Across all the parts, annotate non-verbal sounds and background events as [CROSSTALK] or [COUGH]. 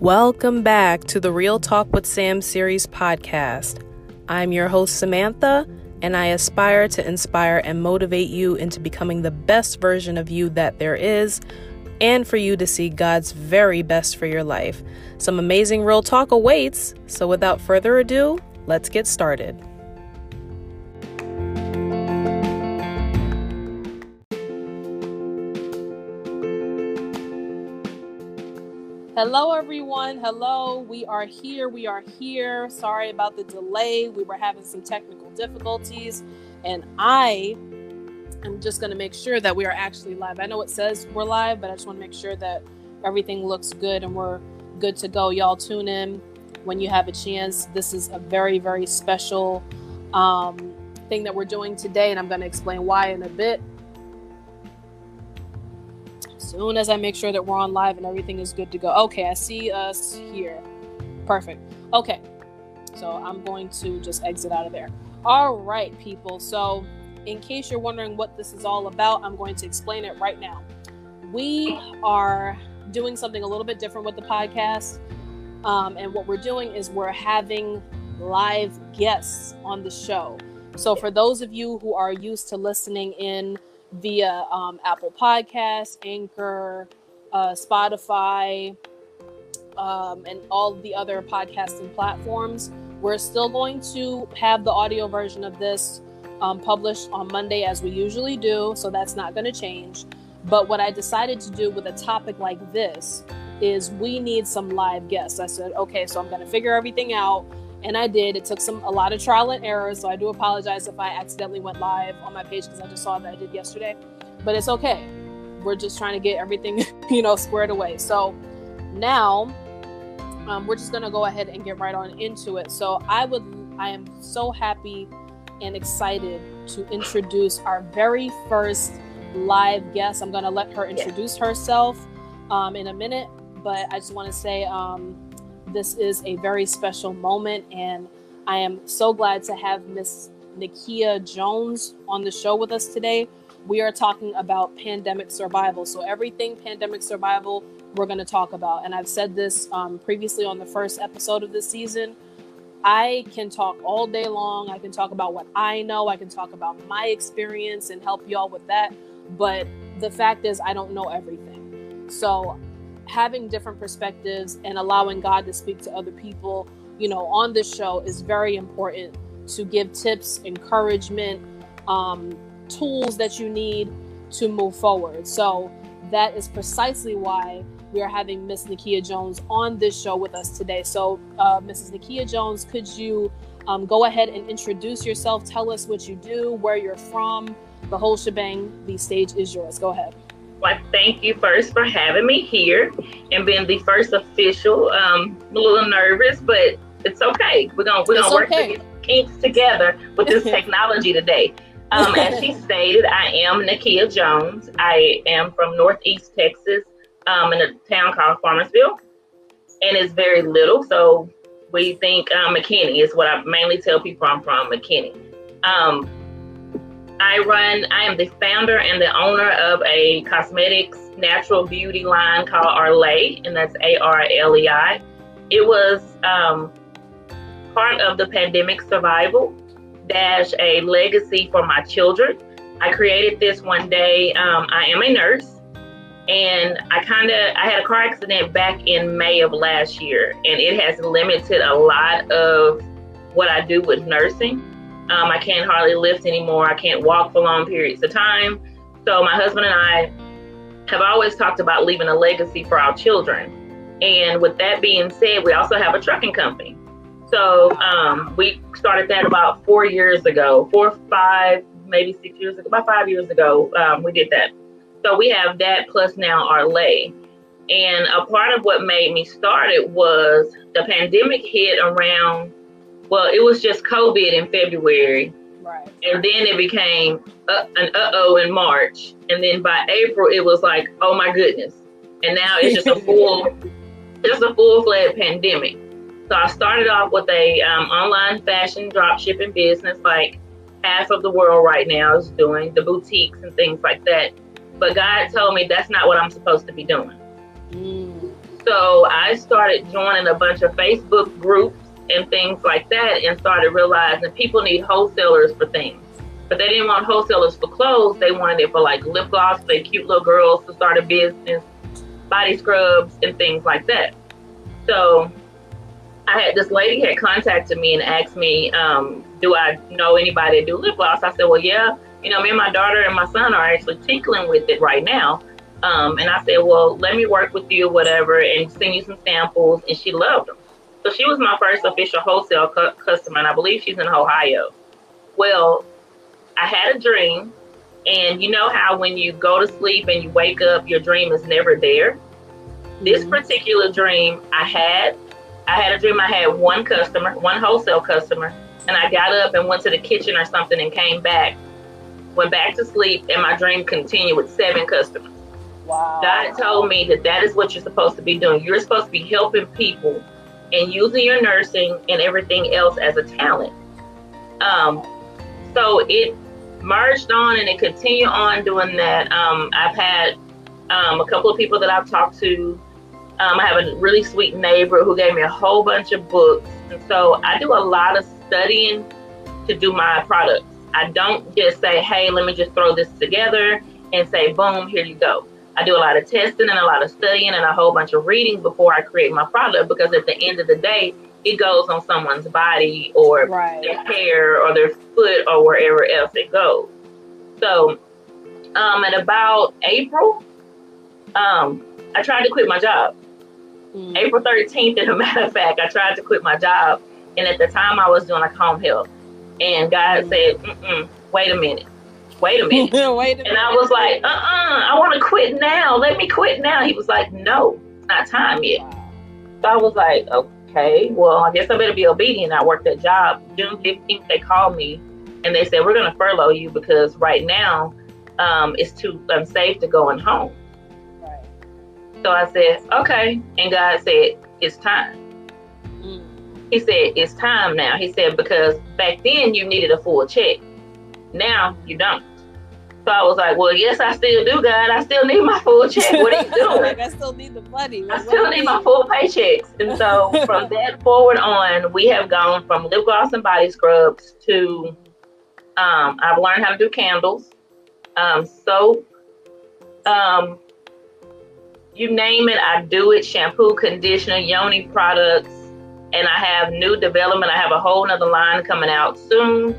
Welcome back to the Real Talk with Sam series podcast. I'm your host, Samantha, and I aspire to inspire and motivate you into becoming the best version of you that there is, and for you to see God's very best for your life. Some amazing real talk awaits, so without further ado, let's get started. Hello, everyone. Hello. We are here. We are here. Sorry about the delay. We were having some technical difficulties, and I am just going to make sure that we are actually live. I know it says we're live, but I just want to make sure that everything looks good and we're good to go. Y'all tune in when you have a chance. This is a very, very special um, thing that we're doing today, and I'm going to explain why in a bit soon as I make sure that we're on live and everything is good to go. Okay, I see us here. Perfect. Okay, so I'm going to just exit out of there. All right, people. So, in case you're wondering what this is all about, I'm going to explain it right now. We are doing something a little bit different with the podcast. Um, and what we're doing is we're having live guests on the show. So, for those of you who are used to listening in via um, Apple Podcasts, Anchor, uh, Spotify, um, and all the other podcasting platforms. We're still going to have the audio version of this um, published on Monday as we usually do, so that's not going to change. But what I decided to do with a topic like this is we need some live guests. I said, okay, so I'm going to figure everything out and I did. It took some a lot of trial and error, so I do apologize if I accidentally went live on my page because I just saw that I did yesterday. But it's okay. We're just trying to get everything, [LAUGHS] you know, squared away. So now um, we're just gonna go ahead and get right on into it. So I would, I am so happy and excited to introduce our very first live guest. I'm gonna let her introduce herself um, in a minute, but I just want to say. Um, this is a very special moment, and I am so glad to have Miss Nikia Jones on the show with us today. We are talking about pandemic survival. So, everything pandemic survival, we're going to talk about. And I've said this um, previously on the first episode of this season. I can talk all day long. I can talk about what I know. I can talk about my experience and help y'all with that. But the fact is, I don't know everything. So having different perspectives and allowing God to speak to other people, you know, on this show is very important to give tips, encouragement, um, tools that you need to move forward. So that is precisely why we are having Miss Nikia Jones on this show with us today. So, uh, Mrs. Nikia Jones, could you um, go ahead and introduce yourself? Tell us what you do, where you're from, the whole shebang. The stage is yours. Go ahead. Well, thank you first for having me here and being the first official. Um, I'm a little nervous, but it's okay. We're gonna we're gonna work okay. kinks together with this [LAUGHS] technology today. Um, as she [LAUGHS] stated, I am Nikia Jones. I am from Northeast Texas, um, in a town called Farmersville, and it's very little. So we think uh, McKinney is what I mainly tell people I'm from McKinney. Um, I run, I am the founder and the owner of a cosmetics natural beauty line called Arlei, and that's A R L E I. It was um, part of the pandemic survival dash a legacy for my children. I created this one day. Um, I am a nurse, and I kind of I had a car accident back in May of last year, and it has limited a lot of what I do with nursing. Um, I can't hardly lift anymore. I can't walk for long periods of time. So my husband and I have always talked about leaving a legacy for our children. And with that being said, we also have a trucking company. So um, we started that about four years ago, four, five, maybe six years ago, about five years ago, um, we did that. So we have that plus now Arlei. And a part of what made me start it was the pandemic hit around well, it was just COVID in February. Right. And then it became uh, an uh oh in March. And then by April, it was like, oh my goodness. And now it's just a [LAUGHS] full, just a full fledged pandemic. So I started off with a um, online fashion drop shipping business, like half of the world right now is doing the boutiques and things like that. But God told me that's not what I'm supposed to be doing. Mm. So I started joining a bunch of Facebook groups and things like that and started realizing people need wholesalers for things. But they didn't want wholesalers for clothes. They wanted it for like lip gloss, for cute little girls to start a business, body scrubs, and things like that. So I had this lady had contacted me and asked me, um, do I know anybody that do lip gloss? I said, well, yeah. You know, me and my daughter and my son are actually tinkling with it right now. Um, and I said, well, let me work with you, whatever, and send you some samples. And she loved them. So she was my first official wholesale cu- customer, and I believe she's in Ohio. Well, I had a dream, and you know how when you go to sleep and you wake up, your dream is never there. Mm-hmm. This particular dream I had, I had a dream I had one customer, one wholesale customer, and I got up and went to the kitchen or something and came back, went back to sleep, and my dream continued with seven customers. Wow. God told me that that is what you're supposed to be doing. You're supposed to be helping people and using your nursing and everything else as a talent. Um, so it merged on and it continued on doing that. Um, I've had um, a couple of people that I've talked to. Um, I have a really sweet neighbor who gave me a whole bunch of books. And so I do a lot of studying to do my products. I don't just say, hey, let me just throw this together and say, boom, here you go. I do a lot of testing and a lot of studying and a whole bunch of reading before I create my product because at the end of the day, it goes on someone's body or right. their hair or their foot or wherever else it goes. So, um, at about April, um, I tried to quit my job. Mm. April 13th, as a matter of fact, I tried to quit my job. And at the time, I was doing a home health. And God mm. said, wait a minute wait a [LAUGHS] minute. wait a minute. And I was like, uh uh-uh, uh I want to quit now. Let me quit now. He was like, no, not time yet. So I was like, okay, well, I guess I better be obedient. I worked that job. June 15th, they called me and they said, we're going to furlough you because right now um, it's too unsafe to go in home. Right. So I said, okay. And God said, it's time. Mm. He said, it's time now. He said, because back then you needed a full check. Now you don't. So I was like, well, yes, I still do, God. I still need my full check. What are you [LAUGHS] doing? like, I still need the money. I still need my full paychecks. And so [LAUGHS] from that forward on, we have gone from lip gloss and body scrubs to um, I've learned how to do candles, um, soap, um, you name it, I do it. Shampoo, conditioner, yoni products, and I have new development. I have a whole nother line coming out soon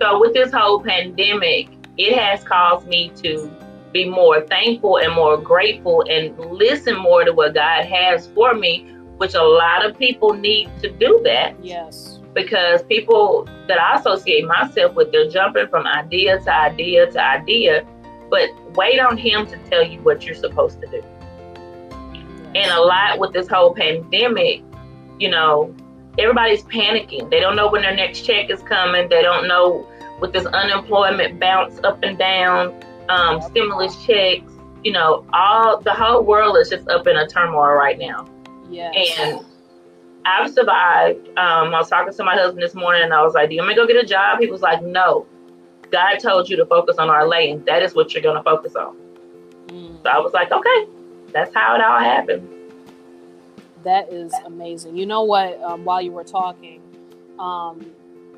so with this whole pandemic, it has caused me to be more thankful and more grateful and listen more to what God has for me, which a lot of people need to do that. Yes. Because people that I associate myself with, they're jumping from idea to idea to idea, but wait on Him to tell you what you're supposed to do. Yes. And a lot with this whole pandemic, you know, everybody's panicking. They don't know when their next check is coming. They don't know with this unemployment bounce up and down, um, stimulus checks. You know, all the whole world is just up in a turmoil right now. Yeah. And I've survived. Um, I was talking to my husband this morning, and I was like, "Do you want me to go get a job?" He was like, "No. God told you to focus on our lane. That is what you're going to focus on." Mm. So I was like, "Okay, that's how it all happened." That is amazing. You know what? Um, while you were talking, um,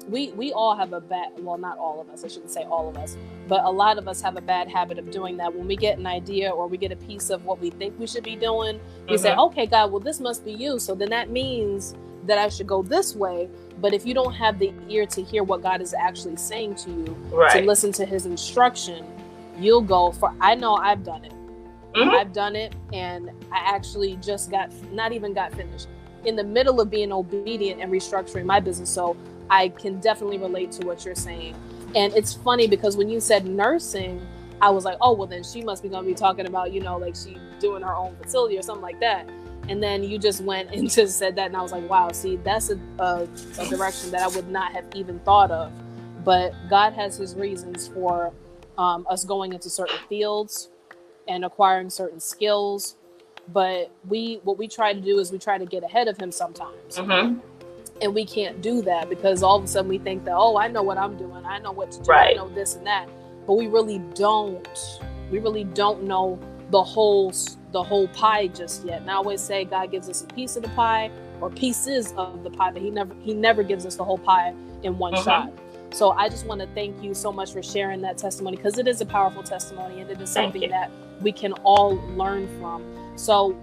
we we all have a bad. Well, not all of us. I shouldn't say all of us, but a lot of us have a bad habit of doing that. When we get an idea or we get a piece of what we think we should be doing, we mm-hmm. say, "Okay, God, well, this must be you." So then that means that I should go this way. But if you don't have the ear to hear what God is actually saying to you, right. to listen to His instruction, you'll go for. I know I've done it. Mm-hmm. I've done it, and I actually just got not even got finished in the middle of being obedient and restructuring my business. So I can definitely relate to what you're saying. And it's funny because when you said nursing, I was like, oh well, then she must be going to be talking about you know like she doing her own facility or something like that. And then you just went [LAUGHS] and just said that, and I was like, wow, see, that's a, a, a direction that I would not have even thought of. But God has His reasons for um, us going into certain fields and acquiring certain skills but we what we try to do is we try to get ahead of him sometimes mm-hmm. and we can't do that because all of a sudden we think that oh i know what i'm doing i know what to do right. i know this and that but we really don't we really don't know the whole the whole pie just yet. And I always say God gives us a piece of the pie or pieces of the pie, but he never he never gives us the whole pie in one mm-hmm. shot. So I just want to thank you so much for sharing that testimony because it is a powerful testimony and it is something that we can all learn from. So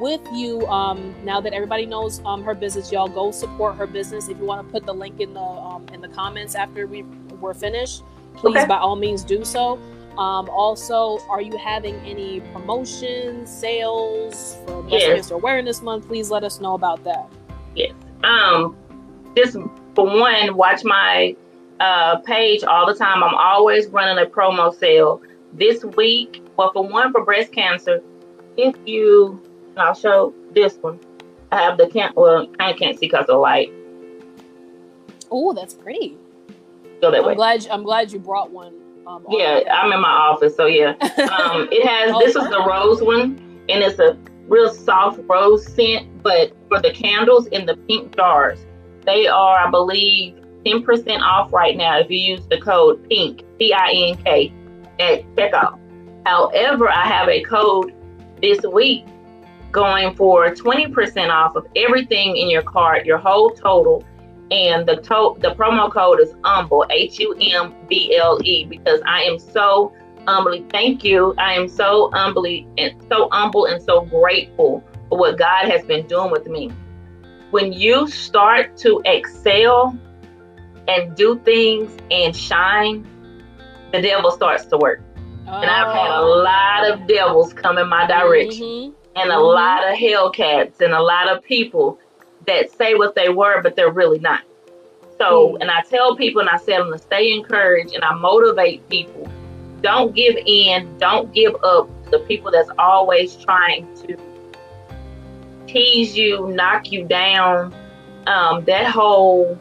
with you um, now that everybody knows um, her business y'all go support her business if you want to put the link in the um, in the comments after we we're finished please okay. by all means do so um, also are you having any promotions sales for breast yes. cancer awareness month please let us know about that yes um just for one watch my uh, page all the time i'm always running a promo sale this week well for one for breast cancer if you I'll show this one. I have the can't well, I can't see because of the light. Oh, that's pretty. Go that I'm way. glad I'm glad you brought one. Um, yeah, I'm in my office, so yeah. [LAUGHS] Um, it has oh, this is the rose one, and it's a real soft rose scent. But for the candles in the pink jars, they are, I believe, 10% off right now if you use the code PINK, P I N K, at checkout. However, I have a code this week going for 20% off of everything in your cart, your whole total. And the to- the promo code is humble, H U M B L E, because I am so humbly thank you. I am so humbly and so humble and so grateful for what God has been doing with me. When you start to excel and do things and shine, the devil starts to work. Oh. And I've had a oh. lot of devils come in my direction. Mm-hmm and a mm-hmm. lot of Hellcats and a lot of people that say what they were, but they're really not. So, mm. and I tell people and I tell them to stay encouraged and I motivate people. Don't give in, don't give up the people that's always trying to tease you, knock you down. Um, that whole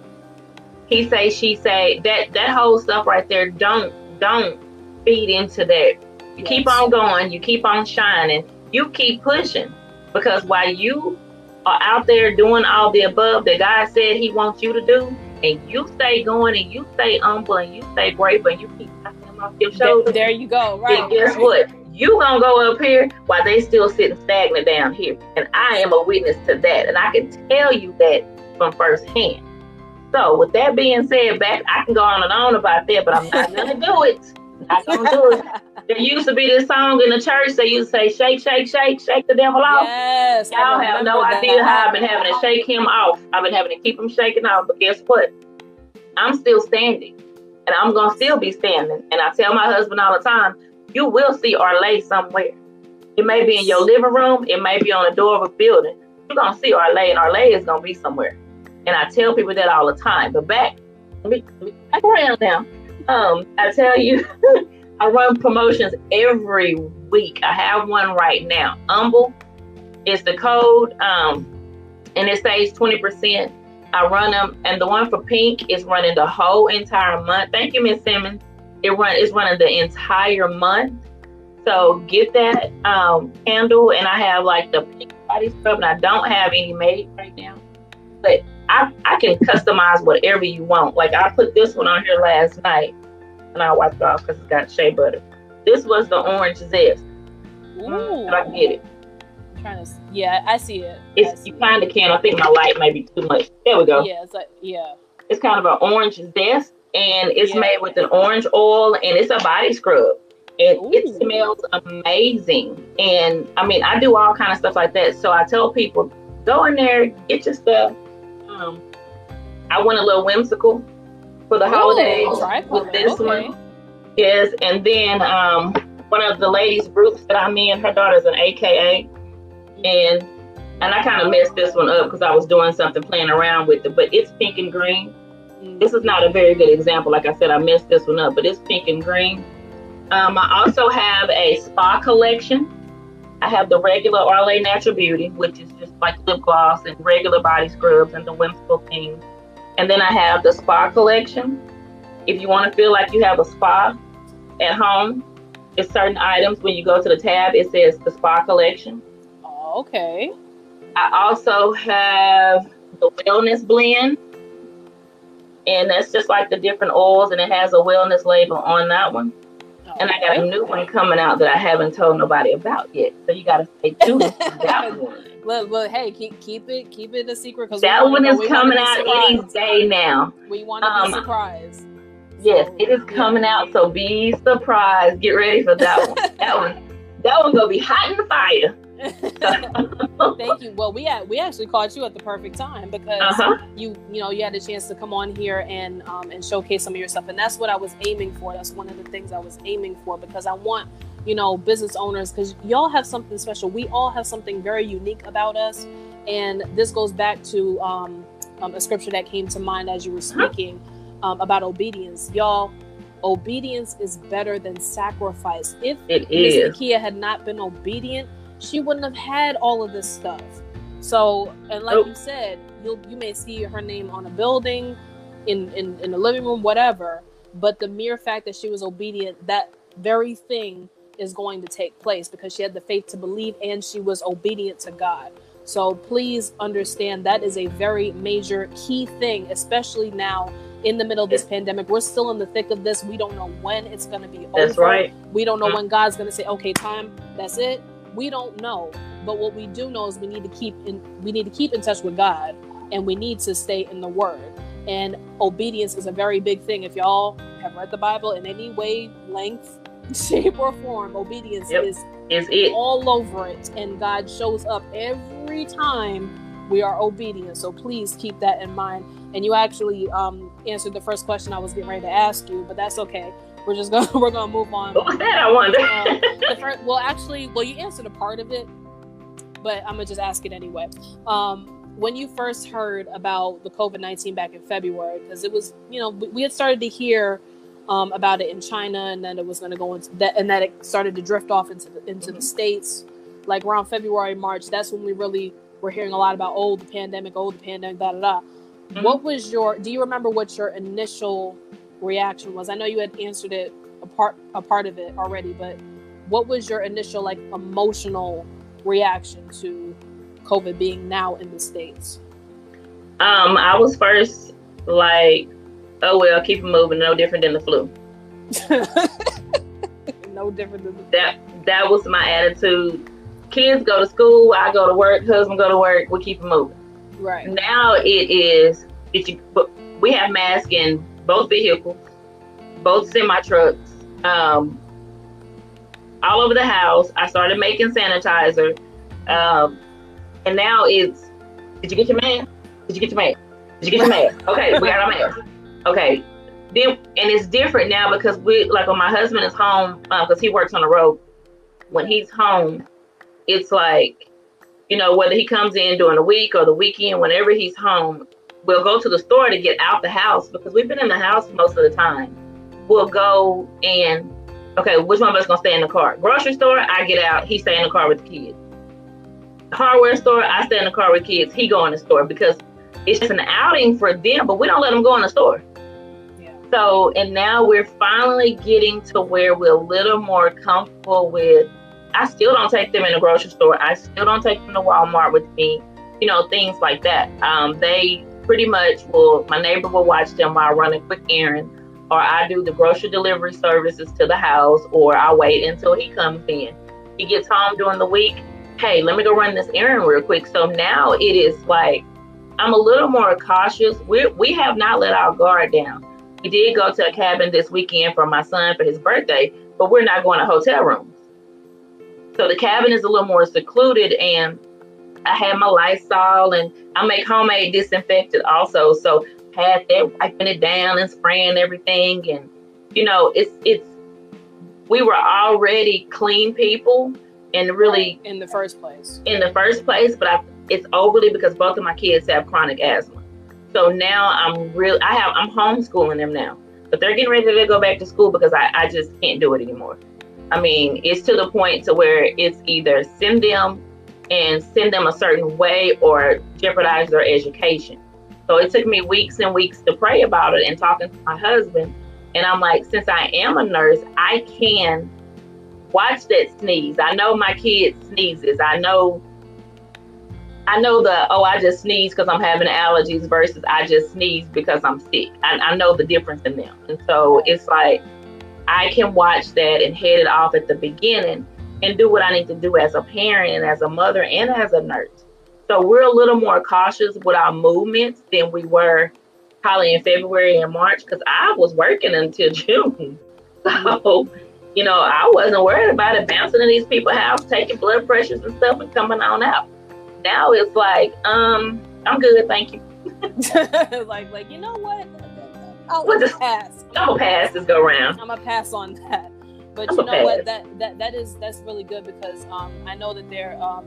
he say, she say, that that whole stuff right there, don't don't feed into that. You yes. keep on going, you keep on shining you keep pushing because while you are out there doing all the above that God said He wants you to do, and you stay going and you stay humble and you stay grateful and you keep him off your shoulders. There you go. Right. And guess what? You gonna go up here while they still sitting stagnant down here, and I am a witness to that, and I can tell you that from firsthand. So, with that being said, back I can go on and on about that, but I'm not gonna [LAUGHS] do it. Not gonna do it. There used to be this song in the church. They used to say, "Shake, shake, shake, shake the devil off." Yes, y'all have no that. idea how I've been having to shake him off. I've been having to keep him shaking off. But guess what? I'm still standing, and I'm gonna still be standing. And I tell my husband all the time, "You will see Arlei somewhere. It may be in your living room. It may be on the door of a building. You're gonna see Arlei, and Arlei is gonna be somewhere." And I tell people that all the time. But back, let me, back around now. Um, I tell you. [LAUGHS] I run promotions every week. I have one right now. Humble is the code, um, and it says 20%. I run them, and the one for pink is running the whole entire month. Thank you, Miss Simmons. It run is running the entire month. So get that um, candle, and I have like the pink body scrub, and I don't have any made right now, but I I can customize whatever you want. Like I put this one on here last night and I wiped it off because it's got shea butter. This was the orange zest. Ooh. I get it. I'm trying to, yeah, I see it. It's see you kind of can. I think my light may be too much. There we go. Yeah, it's like yeah. It's kind of an orange zest, and it's yeah. made with an orange oil, and it's a body scrub, and it smells amazing. And I mean, I do all kind of stuff like that. So I tell people, go in there, get your stuff. Um, I went a little whimsical for the Ooh, holidays with this okay. one. Yes, and then um, one of the ladies' groups that I'm in, her daughter's an AKA, and and I kind of messed this one up because I was doing something playing around with it, but it's pink and green. Mm. This is not a very good example. Like I said, I messed this one up, but it's pink and green. Um, I also have a spa collection. I have the regular Arlei Natural Beauty, which is just like lip gloss and regular body scrubs and the whimsical things. And then I have the spa collection. If you want to feel like you have a spa at home, it's certain items. When you go to the tab, it says the spa collection. Oh, okay. I also have the wellness blend. And that's just like the different oils, and it has a wellness label on that one. And I got a new one coming out that I haven't told nobody about yet. So you got to stay tuned for [LAUGHS] that one. Well, well, hey, keep keep it keep it a secret because that one is coming out any day now. We want to um, be surprised. Yes, so, it is coming yeah. out. So be surprised. Get ready for that one. that one, that one gonna be hot in the fire. [LAUGHS] Thank you. Well, we had we actually caught you at the perfect time because uh-huh. you you know you had a chance to come on here and um, and showcase some of your stuff, and that's what I was aiming for. That's one of the things I was aiming for because I want you know business owners because y'all have something special. We all have something very unique about us, and this goes back to um, um, a scripture that came to mind as you were uh-huh. speaking um, about obedience, y'all obedience is better than sacrifice. If Ms. Nikia had not been obedient, she wouldn't have had all of this stuff. So, and like you said, you you may see her name on a building, in, in in the living room, whatever. But the mere fact that she was obedient, that very thing is going to take place because she had the faith to believe and she was obedient to God. So please understand that is a very major key thing, especially now in the middle of this pandemic. We're still in the thick of this. We don't know when it's going to be over. That's right. We don't know mm-hmm. when God's going to say, "Okay, time. That's it." We don't know. But what we do know is we need to keep in we need to keep in touch with God and we need to stay in the word. And obedience is a very big thing. If y'all have read the Bible in any way, length, [LAUGHS] shape, or form, obedience yep. is is it all over it. And God shows up every time we are obedient. So please keep that in mind. And you actually um, answered the first question I was getting ready to ask you, but that's okay. We're just gonna [LAUGHS] we're gonna move on. Was that? I wonder. uh, first, well, actually, well, you answered a part of it, but I'm gonna just ask it anyway. Um, when you first heard about the COVID nineteen back in February, because it was, you know, we, we had started to hear um, about it in China, and then it was going to go into that, and that it started to drift off into the, into mm-hmm. the states, like around February, March. That's when we really were hearing a lot about oh the pandemic, oh the pandemic, da da da. Mm-hmm. What was your? Do you remember what your initial reaction was? I know you had answered it a part a part of it already, but what was your initial like emotional reaction to COVID being now in the states? Um, I was first like, oh well, keep it moving. No different than the flu. [LAUGHS] no different than the that. That was my attitude. Kids go to school. I go to work. Husband go to work. We keep it moving. Right. Now it is. You, we have masks in both vehicles, both semi trucks, um, all over the house. I started making sanitizer, um, and now it's. Did you get your mask? Did you get your mask? Did you get your mask? [LAUGHS] Okay, we got our mask. Okay, then and it's different now because we like when my husband is home because um, he works on the road. When he's home, it's like you know, whether he comes in during the week or the weekend, whenever he's home, we'll go to the store to get out the house because we've been in the house most of the time. We'll go and okay, which one of us gonna stay in the car? Grocery store, I get out, he stay in the car with the kids. Hardware store, I stay in the car with kids, he go in the store because it's just an outing for them, but we don't let them go in the store. Yeah. So, and now we're finally getting to where we're a little more comfortable with I still don't take them in the grocery store. I still don't take them to Walmart with me. You know, things like that. Um, they pretty much will. My neighbor will watch them while I run a quick errand, or I do the grocery delivery services to the house, or I wait until he comes in. He gets home during the week. Hey, let me go run this errand real quick. So now it is like I'm a little more cautious. We we have not let our guard down. We did go to a cabin this weekend for my son for his birthday, but we're not going to hotel rooms. So the cabin is a little more secluded and I had my Lysol and I make homemade disinfectant also. So had that wiping it down and spraying everything and you know it's it's we were already clean people and really in the first place. in the first place but I, it's overly because both of my kids have chronic asthma. So now i'm really i have i'm homeschooling them now but they're getting ready to go back to school because i, I just can't do it anymore. I mean, it's to the point to where it's either send them and send them a certain way or jeopardize their education. So it took me weeks and weeks to pray about it and talking to my husband. And I'm like, since I am a nurse, I can watch that sneeze. I know my kid sneezes. I know I know the oh I just sneeze because I'm having allergies versus I just sneeze because I'm sick. I, I know the difference in them. And so it's like I can watch that and head it off at the beginning and do what I need to do as a parent and as a mother and as a nurse. So we're a little more cautious with our movements than we were probably in February and March because I was working until [LAUGHS] June. So, you know, I wasn't worried about it bouncing in these people's house, taking blood pressures and stuff and coming on out. Now it's like, um, I'm good, thank you. [LAUGHS] like, like you know what? I'll we'll just pass. I'm gonna pass this go round. I'm gonna pass on that. But you know what? That that that is that's really good because um, I know that they're um,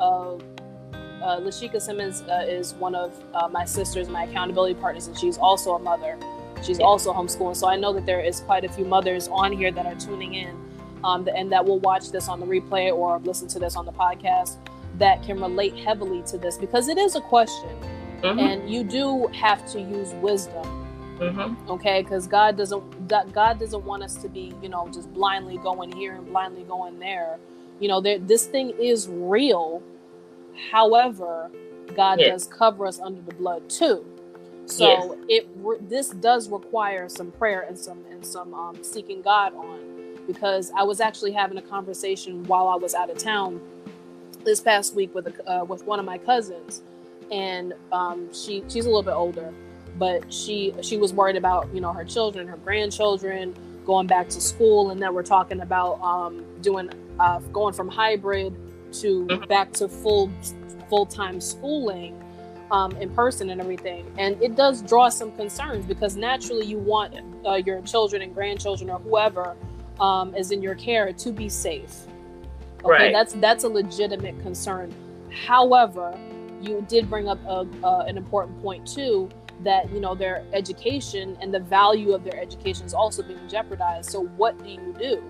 uh, uh, Lashika Simmons uh, is one of uh, my sisters, my accountability partners, and she's also a mother. She's yeah. also homeschooling. So I know that there is quite a few mothers on here that are tuning in um, and that will watch this on the replay or listen to this on the podcast that can relate heavily to this because it is a question. Mm-hmm. And you do have to use wisdom. Mm-hmm. Okay, because God doesn't God doesn't want us to be, you know, just blindly going here and blindly going there. You know, there, this thing is real, However, God yes. does cover us under the blood too. So yes. it this does require some prayer and some and some um, seeking God on because I was actually having a conversation while I was out of town this past week with a, uh, with one of my cousins, and um, she she's a little bit older, but she she was worried about you know her children, her grandchildren going back to school, and then we're talking about um, doing uh, going from hybrid to mm-hmm. back to full full time schooling um, in person and everything. And it does draw some concerns because naturally you want uh, your children and grandchildren or whoever um, is in your care to be safe. Okay, right. that's that's a legitimate concern. However, you did bring up a, uh, an important point too that you know their education and the value of their education is also being jeopardized. So what do you do?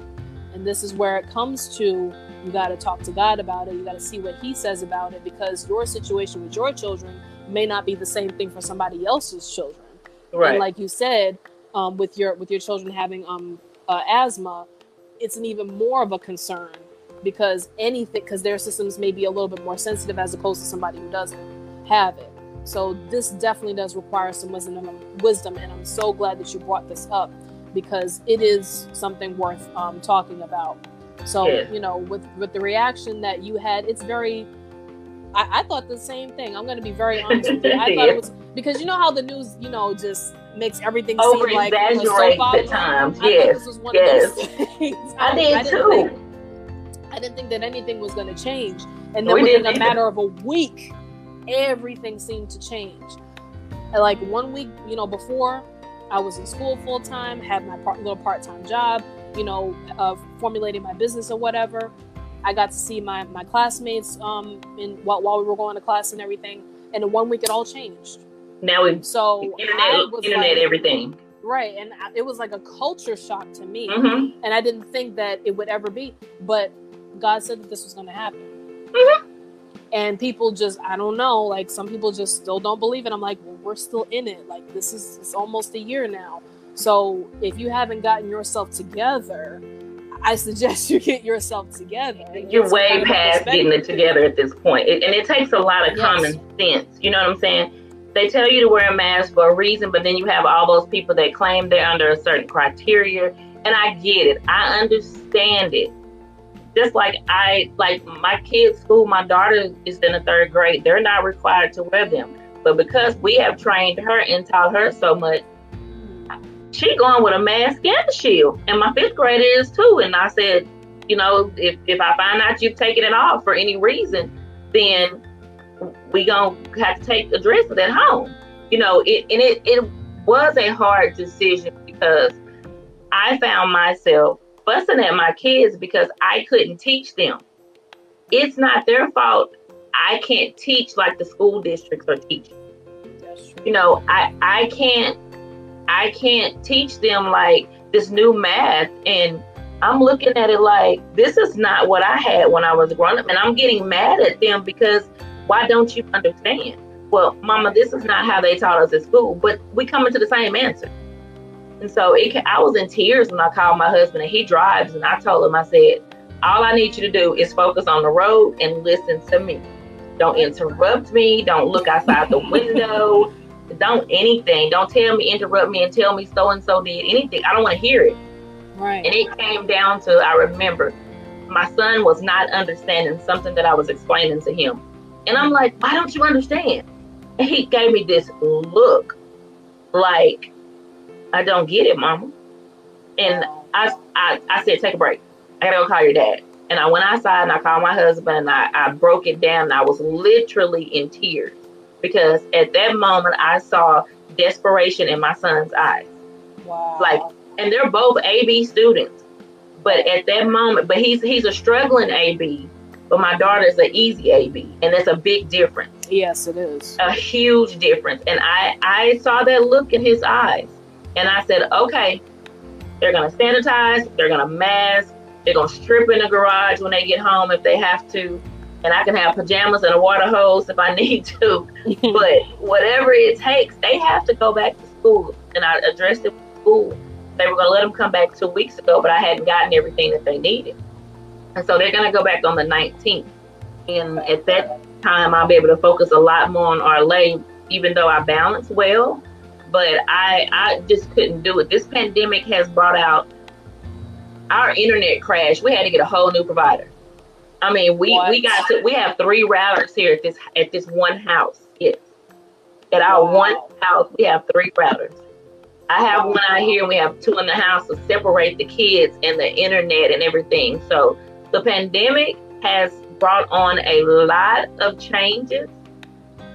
And this is where it comes to you got to talk to God about it. You got to see what He says about it because your situation with your children may not be the same thing for somebody else's children. Right. And like you said, um, with your with your children having um, uh, asthma, it's an even more of a concern because anything because their systems may be a little bit more sensitive as opposed to somebody who doesn't have it. So this definitely does require some wisdom and wisdom, and I'm so glad that you brought this up because it is something worth um, talking about. So yeah. you know, with with the reaction that you had, it's very. I, I thought the same thing. I'm going to be very [LAUGHS] honest with you. I thought it was because you know how the news, you know, just makes everything Over seem like a soap opera. times. Yes, yes. I, [LAUGHS] I did I too. Think, I didn't think that anything was going to change, and then we within a matter of a week, everything seemed to change. And like one week, you know, before I was in school full time, had my part, little part time job, you know, uh, formulating my business or whatever. I got to see my, my classmates um, in while, while we were going to class and everything. And in one week, it all changed. Now we so internet, internet like, everything. Right, and it was like a culture shock to me, mm-hmm. and I didn't think that it would ever be. But God said that this was going to happen. Mm-hmm. And people just, I don't know, like some people just still don't believe it. I'm like, well, we're still in it. Like this is it's almost a year now. So if you haven't gotten yourself together, I suggest [LAUGHS] you get yourself together. You're way past getting it together at this point. It, and it takes a lot of yes. common sense. You know what I'm saying? They tell you to wear a mask for a reason, but then you have all those people that claim they're under a certain criteria. And I get it. I understand it. Just like I like my kids' school, my daughter is in the third grade. They're not required to wear them. But because we have trained her and taught her so much, she going with a mask and a shield, and my fifth grader is too. And I said, you know, if if I find out you've taken it off for any reason, then we gonna have to take addresses at home. You know, it and it it was a hard decision because I found myself fussing at my kids because I couldn't teach them. It's not their fault. I can't teach like the school districts are teaching. You know, I I can't I can't teach them like this new math and I'm looking at it like this is not what I had when I was growing up and I'm getting mad at them because why don't you understand? Well, mama, this is not how they taught us at school, but we come into the same answer. And so it, I was in tears when I called my husband and he drives and I told him, I said, all I need you to do is focus on the road and listen to me. Don't interrupt me. Don't look outside the [LAUGHS] window. Don't anything. Don't tell me, interrupt me, and tell me so and so did anything. I don't want to hear it. Right. And it came down to I remember my son was not understanding something that I was explaining to him. And I'm like, why don't you understand? And he gave me this look like, I don't get it, mama. And I, I, I said, take a break. I gotta go call your dad. And I went outside and I called my husband and I, I broke it down. And I was literally in tears because at that moment I saw desperation in my son's eyes. Wow. Like, and they're both AB students. But at that moment, but he's he's a struggling AB, but my daughter's an easy AB, and that's a big difference. Yes, it is. A huge difference. And I I saw that look in his eyes, and I said, okay, they're gonna sanitize, they're gonna mask, they're gonna strip in the garage when they get home if they have to, and I can have pajamas and a water hose if I [LAUGHS] need to. but whatever it takes, they have to go back to school, and I addressed it with school they were going to let them come back two weeks ago, but I hadn't gotten everything that they needed. And so they're going to go back on the 19th. And at that time, I'll be able to focus a lot more on our lane, even though I balance well. But I, I just couldn't do it. This pandemic has brought out our internet crash. We had to get a whole new provider. I mean, we, what? we got to, we have three routers here at this at this one house. Yes, at our wow. one house, we have three routers. I have one out here, and we have two in the house to separate the kids and the internet and everything. So the pandemic has brought on a lot of changes.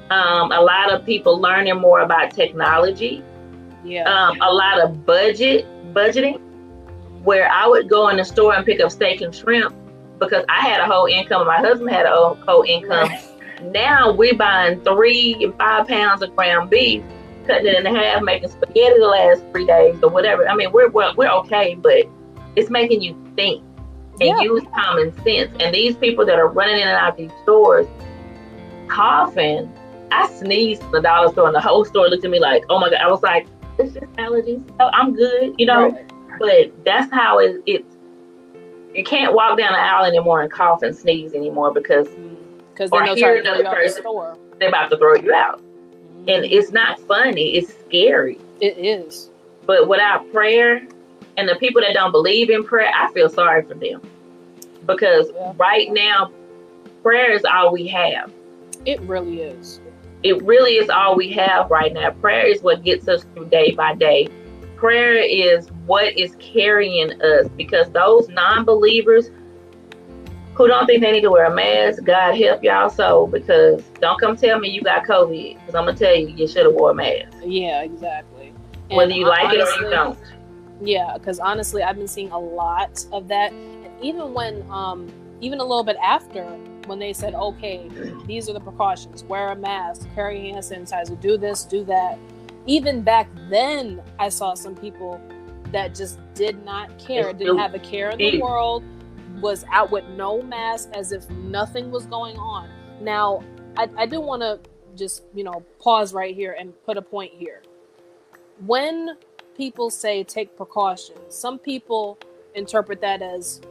Um, a lot of people learning more about technology. Yeah. Um, a lot of budget budgeting, where I would go in the store and pick up steak and shrimp because I had a whole income. My husband had a whole income. now we're buying three and five pounds of ground beef cutting it in half, making spaghetti the last three days or whatever. I mean, we're we're, we're okay, but it's making you think and yeah. use common sense. And these people that are running in and out these stores coughing, I sneezed in the dollar store, and the whole store looked at me like, "Oh my god!" I was like, "It's just allergies. Oh, I'm good," you know. Right. But that's how it, it's. You can't walk down the aisle anymore and cough and sneeze anymore because because mm. they're hear another person, the they're about to throw you out and it's not funny it's scary it is but without prayer and the people that don't believe in prayer i feel sorry for them because yeah. right now prayer is all we have it really is it really is all we have right now prayer is what gets us through day by day prayer is what is carrying us because those non-believers who don't think they need to wear a mask, God help y'all so because don't come tell me you got COVID because I'm gonna tell you you should have wore a mask. Yeah, exactly. And Whether you like it or you don't. Yeah, because honestly, I've been seeing a lot of that. And even when, um, even a little bit after, when they said, okay, these are the precautions: wear a mask, carry a hand sanitizer, do this, do that. Even back then, I saw some people that just did not care, didn't have a care in the world was out with no mask as if nothing was going on. Now, I, I do want to just, you know, pause right here and put a point here. When people say take precautions, some people interpret that as,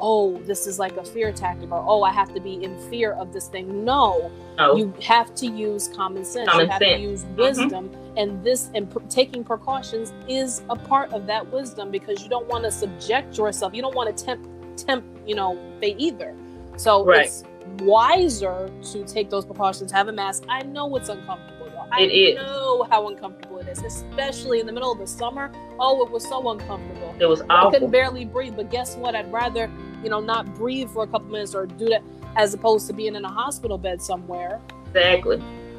oh, this is like a fear tactic, or oh, I have to be in fear of this thing. No, oh. you have to use common sense. Common you have sense. to use mm-hmm. wisdom, mm-hmm. and this and p- taking precautions is a part of that wisdom because you don't want to subject yourself. You don't want to tempt tempt, you know, they either. So right. it's wiser to take those precautions, have a mask. I know it's uncomfortable. I it know how uncomfortable it is, especially in the middle of the summer. Oh, it was so uncomfortable. It was awful. I couldn't barely breathe. But guess what? I'd rather, you know, not breathe for a couple minutes or do that as opposed to being in a hospital bed somewhere. Exactly.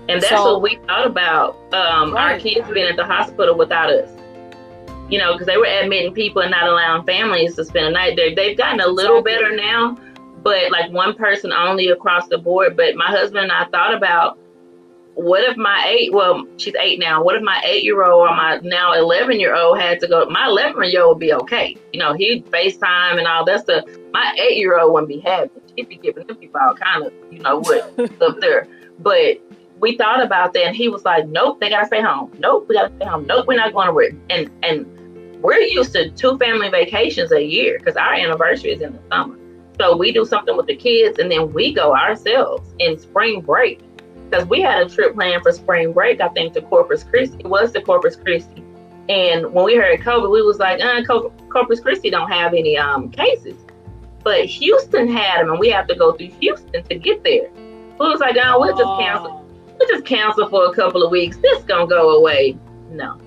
And that's so, what we thought about um, right. our kids being at the hospital without us you know, because they were admitting people and not allowing families to spend a night there. They've gotten a little better now, but like one person only across the board. But my husband and I thought about what if my eight, well, she's eight now. What if my eight year old or my now 11 year old had to go? My 11 year old would be okay. You know, he'd FaceTime and all that stuff. My eight year old wouldn't be happy. He'd be giving them people all kind of, you know, what [LAUGHS] up there. But we thought about that and he was like, nope, they got to stay home. Nope, we got to stay home. Nope, we're not going to work. And, and, we're used to two family vacations a year because our anniversary is in the summer. So we do something with the kids and then we go ourselves in spring break. Because we had a trip planned for spring break, I think to Corpus Christi. It was to Corpus Christi. And when we heard COVID, we was like, uh, Corpus Christi don't have any um, cases. But Houston had them, and we have to go through Houston to get there. So it was like, oh, we'll just cancel. We'll just cancel for a couple of weeks. This gonna go away. No.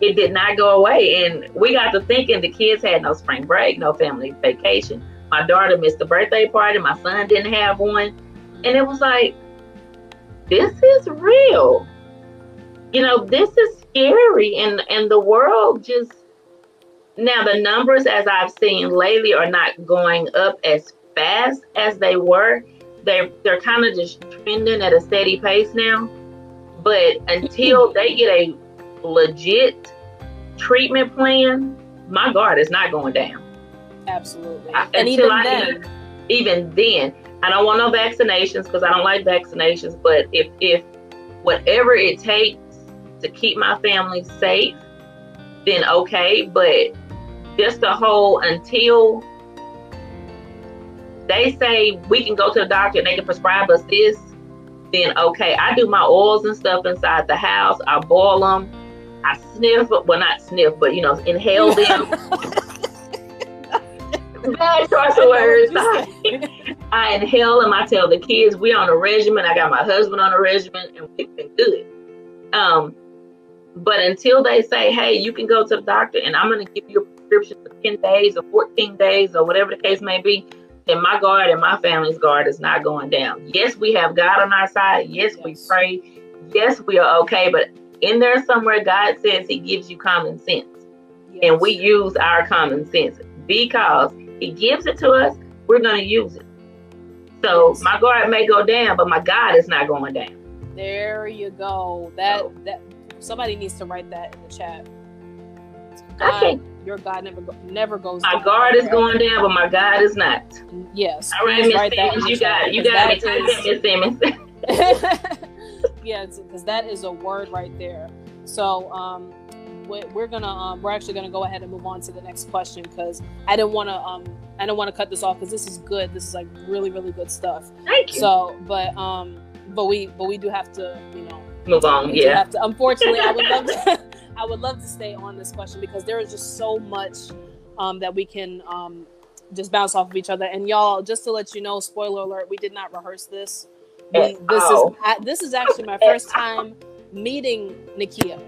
It did not go away. And we got to thinking the kids had no spring break, no family vacation. My daughter missed the birthday party. My son didn't have one. And it was like, this is real. You know, this is scary. And, and the world just, now the numbers as I've seen lately are not going up as fast as they were. They're, they're kind of just trending at a steady pace now. But until mm-hmm. they get a legit treatment plan, my guard is not going down. Absolutely. I, and even I, then, even then, I don't want no vaccinations because I don't like vaccinations. But if if whatever it takes to keep my family safe, then okay. But just the whole until they say we can go to the doctor and they can prescribe us this, then okay. I do my oils and stuff inside the house. I boil them. I sniff, well, not sniff, but you know, inhale [LAUGHS] them. [LAUGHS] Bad choice of words. I inhale them. I tell the kids we on a regimen. I got my husband on a regimen, and we've been good. Um, but until they say, "Hey, you can go to the doctor, and I'm going to give you a prescription for 10 days or 14 days or whatever the case may be," then my guard and my family's guard is not going down. Yes, we have God on our side. Yes, yes. we pray. Yes, we are okay. But in there somewhere, God says He gives you common sense. Yes. And we use our common sense because He gives it to us, we're going to use it. So my guard may go down, but my God is not going down. There you go. That so, that somebody needs to write that in the chat. God, your God never go, never goes. Down. My guard is going down, but my God is not. Yes. All right, Miss Simmons, [LAUGHS] [LAUGHS] you got you got me. Miss Simmons. yeah, because that is a word right there. So um, we're gonna um, we're actually gonna go ahead and move on to the next question because I didn't want to um I don't want to cut this off because this is good. This is like really really good stuff. Thank you. So, but um, but we but we do have to you know move on. Yeah. To, unfortunately, I would love [LAUGHS] to [LAUGHS] I would love to stay on this question because there is just so much um that we can um just bounce off of each other. And y'all, just to let you know, spoiler alert, we did not rehearse this this oh. is this is actually my first time meeting Nikia.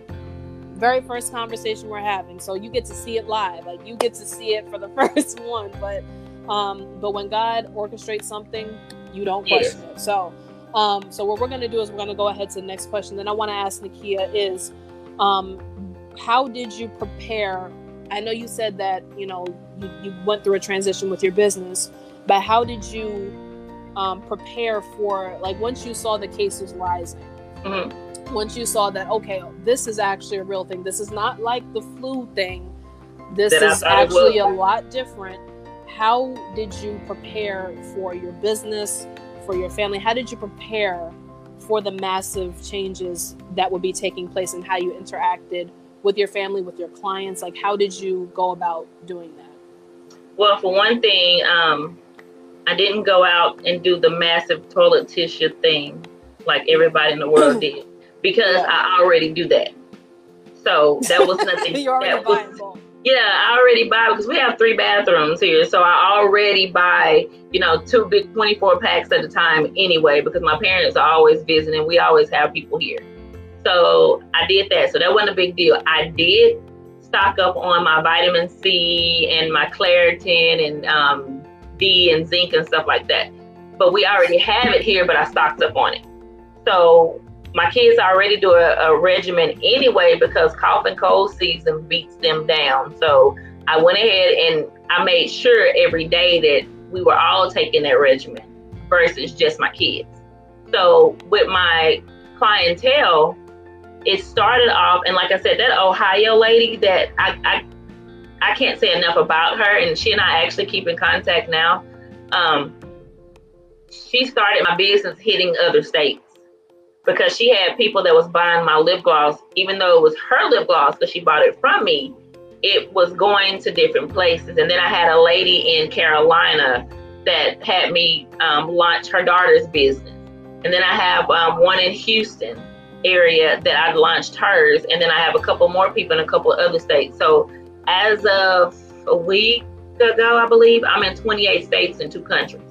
Very first conversation we're having. So you get to see it live. Like you get to see it for the [LAUGHS] first one. But um, but when God orchestrates something, you don't question yeah. it. So um, so what we're gonna do is we're gonna go ahead to the next question. Then I want to ask Nikia is um, how did you prepare? I know you said that you know you, you went through a transition with your business, but how did you um, prepare for like once you saw the cases rising mm-hmm. Once you saw that okay this is actually a real thing. This is not like the flu thing. This is actually a lot different. How did you prepare for your business for your family? How did you prepare for the massive changes that would be taking place and how you interacted with your family with your clients? Like how did you go about doing that? Well for one thing um, I didn't go out and do the massive toilet tissue thing like everybody in the world [CLEARS THROAT] did because yeah. I already do that. So that was [LAUGHS] nothing. you already that was, yeah, I already buy because we have three bathrooms here. So I already buy, you know, two big 24 packs at a time anyway because my parents are always visiting. We always have people here. So I did that. So that wasn't a big deal. I did stock up on my vitamin C and my Claritin and um, D and zinc and stuff like that. But we already have it here, but I stocked up on it. So my kids already do a, a regimen anyway because cough and cold season beats them down. So I went ahead and I made sure every day that we were all taking that regimen versus just my kids. So with my clientele, it started off, and like I said, that Ohio lady that I, I I can't say enough about her, and she and I actually keep in contact now. Um, she started my business hitting other states because she had people that was buying my lip gloss, even though it was her lip gloss because she bought it from me. It was going to different places, and then I had a lady in Carolina that had me um, launch her daughter's business, and then I have um, one in Houston, area that I launched hers, and then I have a couple more people in a couple of other states. So as of a week ago, I believe I'm in 28 states and two countries.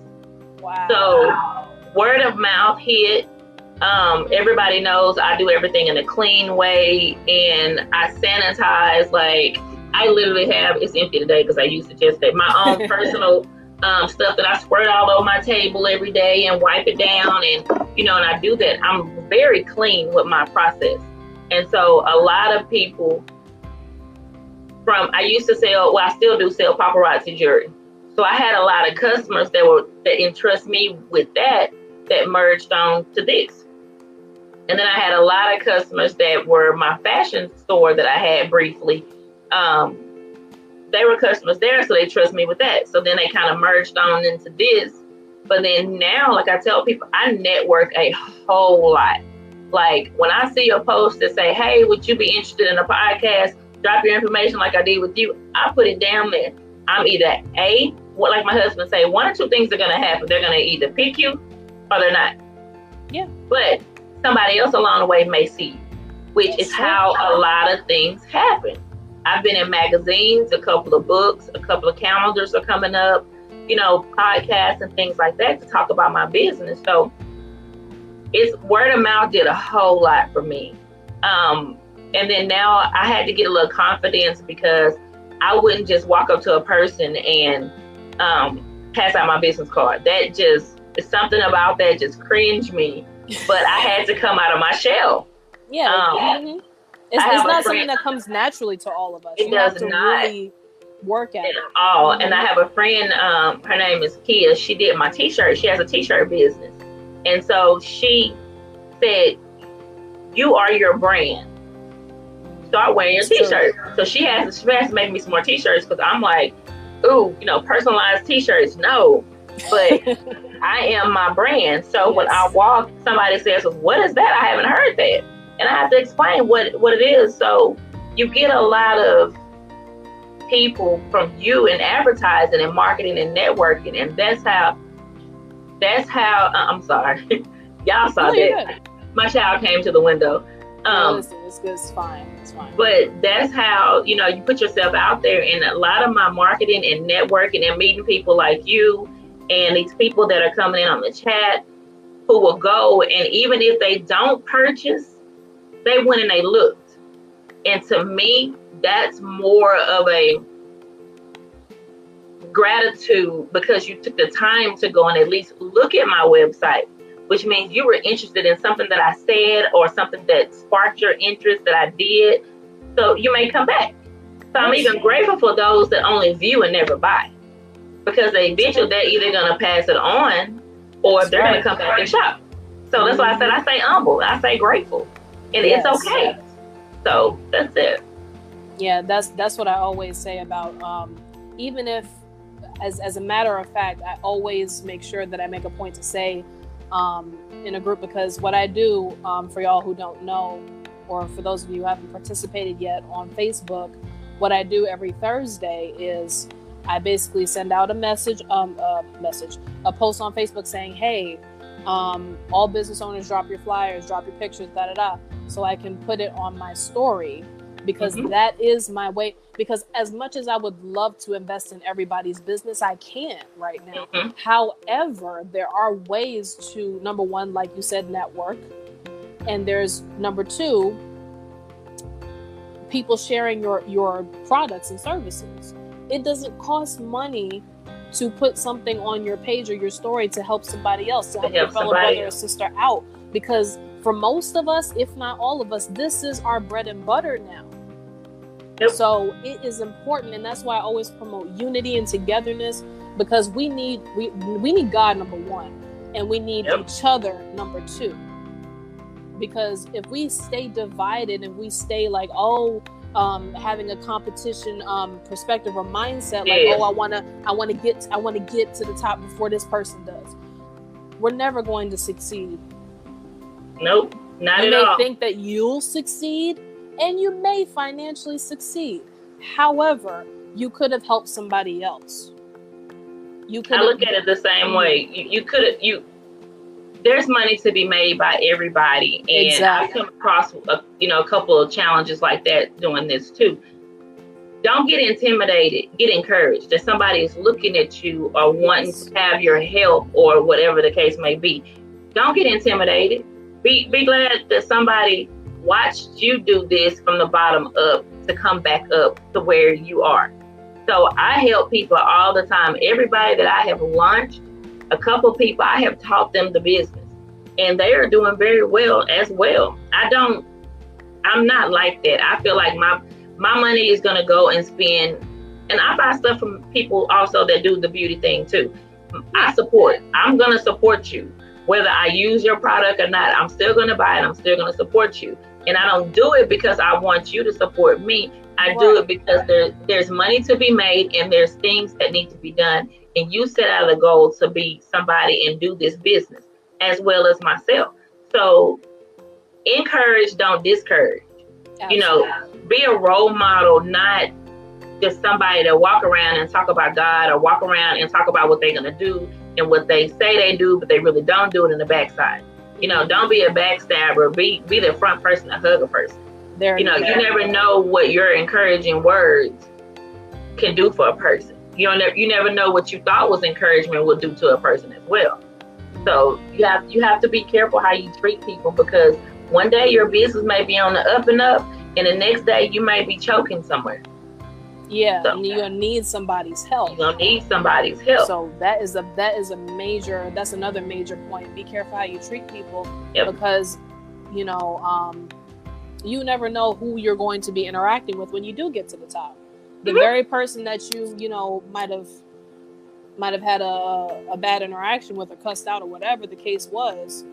Wow. So word of mouth hit. Um, everybody knows I do everything in a clean way, and I sanitize. Like I literally have it's empty today because I used to just take my own [LAUGHS] personal um, stuff that I squirt all over my table every day and wipe it down, and you know, and I do that. I'm very clean with my process, and so a lot of people from I used to sell, well, I still do sell paparazzi jewelry. So I had a lot of customers that were that entrust me with that that merged on to this. And then I had a lot of customers that were my fashion store that I had briefly. Um, they were customers there, so they trust me with that. So then they kind of merged on into this. But then now, like I tell people, I network a whole lot. Like when I see a post that say, "Hey, would you be interested in a podcast?" Drop your information like I did with you. I put it down there. I'm either a, what like my husband say, one or two things are gonna happen. They're gonna either pick you or they're not. Yeah. But somebody else along the way may see you, which is how a lot of things happen. I've been in magazines, a couple of books, a couple of calendars are coming up, you know, podcasts and things like that to talk about my business. So it's word of mouth did a whole lot for me. Um, and then now I had to get a little confidence because I wouldn't just walk up to a person and um, pass out my business card. That just something about that just cringe me. But I had to come out of my shell. Yeah. Um, mm-hmm. It's, it's not something that comes naturally to all of us. It you does not. Really work at, at all. Mm-hmm. And I have a friend, um, her name is Kia. She did my t-shirt. She has a t-shirt business. And so she said, you are your brand. Start wearing your t-shirt. So she has, she has to make me some more t-shirts because I'm like, ooh, you know, personalized t-shirts. No, but [LAUGHS] I am my brand. So yes. when I walk, somebody says, "What is that?" I haven't heard that, and I have to explain what what it is. So you get a lot of people from you in advertising and marketing and networking, and that's how. That's how. Uh, I'm sorry, [LAUGHS] y'all saw that. My child came to the window. Um, listen, it's good. It's fine. It's fine. But that's how you know you put yourself out there. And a lot of my marketing and networking and meeting people like you and these people that are coming in on the chat who will go and even if they don't purchase, they went and they looked. And to me, that's more of a gratitude because you took the time to go and at least look at my website which means you were interested in something that I said or something that sparked your interest that I did. So you may come back. So I'm even grateful for those that only view and never buy. Because they eventually they're either gonna pass it on or they're gonna come back and shop. So that's why I said I say humble, I say grateful. And yes. it's okay. So that's it. Yeah, that's that's what I always say about um, even if as as a matter of fact, I always make sure that I make a point to say um, in a group because what I do, um, for y'all who don't know, or for those of you who haven't participated yet on Facebook, what I do every Thursday is I basically send out a message, um, a message, a post on Facebook saying, "Hey, um, all business owners, drop your flyers, drop your pictures, da da da," so I can put it on my story because mm-hmm. that is my way because as much as I would love to invest in everybody's business, I can't right now. Mm-hmm. However, there are ways to number one, like you said, network. And there's number two, people sharing your your products and services. It doesn't cost money to put something on your page or your story to help somebody else, to help, your fellow brother or sister out. Because for most of us, if not all of us, this is our bread and butter now. Yep. So it is important, and that's why I always promote unity and togetherness because we need we we need God number one, and we need yep. each other number two. Because if we stay divided and we stay like oh um, having a competition um, perspective or mindset, like oh I wanna I wanna get I wanna get to the top before this person does, we're never going to succeed. Nope, not you at may all. think that you'll succeed and you may financially succeed. However, you could have helped somebody else. You could. I look at it the same way. You, you could have you. There's money to be made by everybody, and exactly. I've come across a, you know a couple of challenges like that doing this too. Don't get intimidated. Get encouraged that somebody is looking at you or wanting to have your help or whatever the case may be. Don't get intimidated. Be be glad that somebody watched you do this from the bottom up to come back up to where you are. So I help people all the time. Everybody that I have launched, a couple people I have taught them the business, and they are doing very well as well. I don't. I'm not like that. I feel like my my money is gonna go and spend, and I buy stuff from people also that do the beauty thing too. I support. I'm gonna support you, whether I use your product or not. I'm still gonna buy it. I'm still gonna support you, and I don't do it because I want you to support me. I do it because there, there's money to be made and there's things that need to be done. And you set out a goal to be somebody and do this business as well as myself. So encourage, don't discourage. Absolutely. You know, be a role model, not just somebody to walk around and talk about God or walk around and talk about what they're gonna do and what they say they do, but they really don't do it in the backside. You know, don't be a backstabber. Be be the front person to hug a person. There you know, you never know what your encouraging words can do for a person. You don't never you never know what you thought was encouragement will do to a person as well. So you have you have to be careful how you treat people because one day your business may be on the up and up, and the next day you may be choking somewhere. Yeah, so, you're gonna need somebody's help. You're gonna need somebody's help. So that is a that is a major. That's another major point. Be careful how you treat people yep. because you know um, you never know who you're going to be interacting with when you do get to the top. The mm-hmm. very person that you you know might have might have had a, a bad interaction with or cussed out or whatever the case was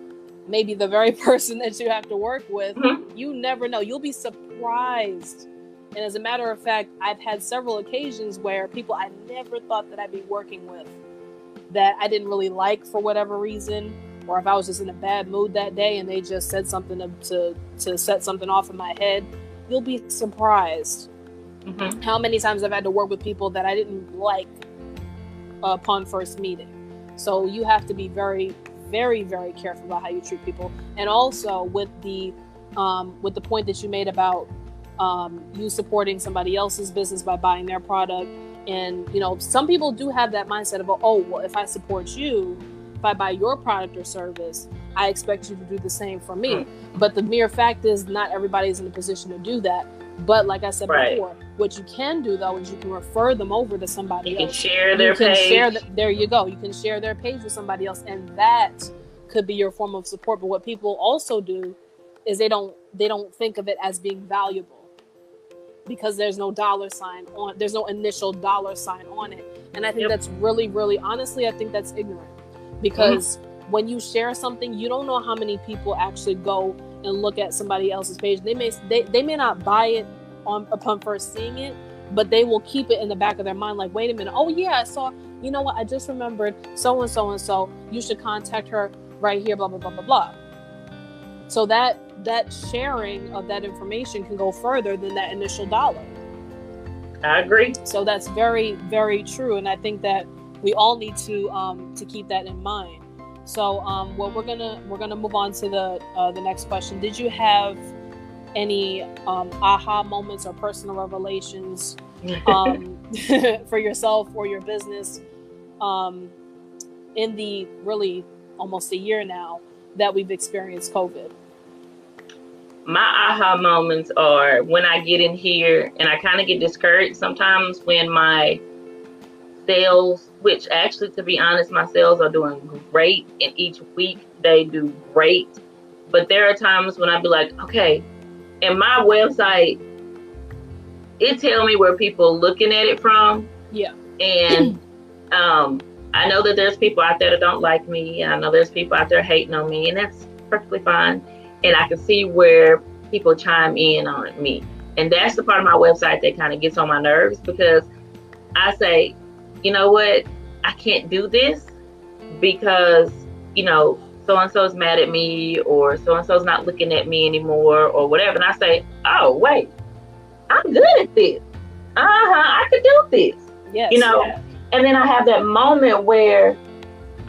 maybe the very [LAUGHS] person that you have to work with mm-hmm. you never know you'll be surprised and as a matter of fact i've had several occasions where people i never thought that i'd be working with that i didn't really like for whatever reason or if I was just in a bad mood that day and they just said something to to, to set something off in my head, you'll be surprised mm-hmm. how many times I've had to work with people that I didn't like upon first meeting. So you have to be very, very, very careful about how you treat people, and also with the um, with the point that you made about um, you supporting somebody else's business by buying their product. And you know, some people do have that mindset of, oh, well, if I support you, if I buy your product or service, I expect you to do the same for me. Mm-hmm. But the mere fact is, not everybody's in a position to do that. But like I said right. before, what you can do though is you can refer them over to somebody you else. You can share their you can page. Share the, there you go. You can share their page with somebody else, and that could be your form of support. But what people also do is they don't they don't think of it as being valuable because there's no dollar sign on there's no initial dollar sign on it and i think yep. that's really really honestly i think that's ignorant because mm-hmm. when you share something you don't know how many people actually go and look at somebody else's page they may they, they may not buy it on upon first seeing it but they will keep it in the back of their mind like wait a minute. Oh yeah i saw you know what? I just remembered so and so and so. You should contact her right here blah blah blah blah blah. So that that sharing of that information can go further than that initial dollar. I agree. So that's very very true and i think that we all need to um, to keep that in mind. So, um, well, we're gonna we're gonna move on to the uh, the next question. Did you have any um, aha moments or personal revelations [LAUGHS] um, [LAUGHS] for yourself or your business um, in the really almost a year now that we've experienced COVID? My aha moments are when I get in here and I kind of get discouraged sometimes when my sales which actually, to be honest, my sales are doing great. And each week they do great. But there are times when I'd be like, okay, and my website, it tell me where people looking at it from. Yeah. And [CLEARS THROAT] um, I know that there's people out there that don't like me. I know there's people out there hating on me, and that's perfectly fine. And I can see where people chime in on me. And that's the part of my website that kind of gets on my nerves because I say, you know what, I can't do this because, you know, so and so's mad at me or so and so's not looking at me anymore or whatever. And I say, oh, wait, I'm good at this. Uh huh, I could do this. Yes. You know, and then I have that moment where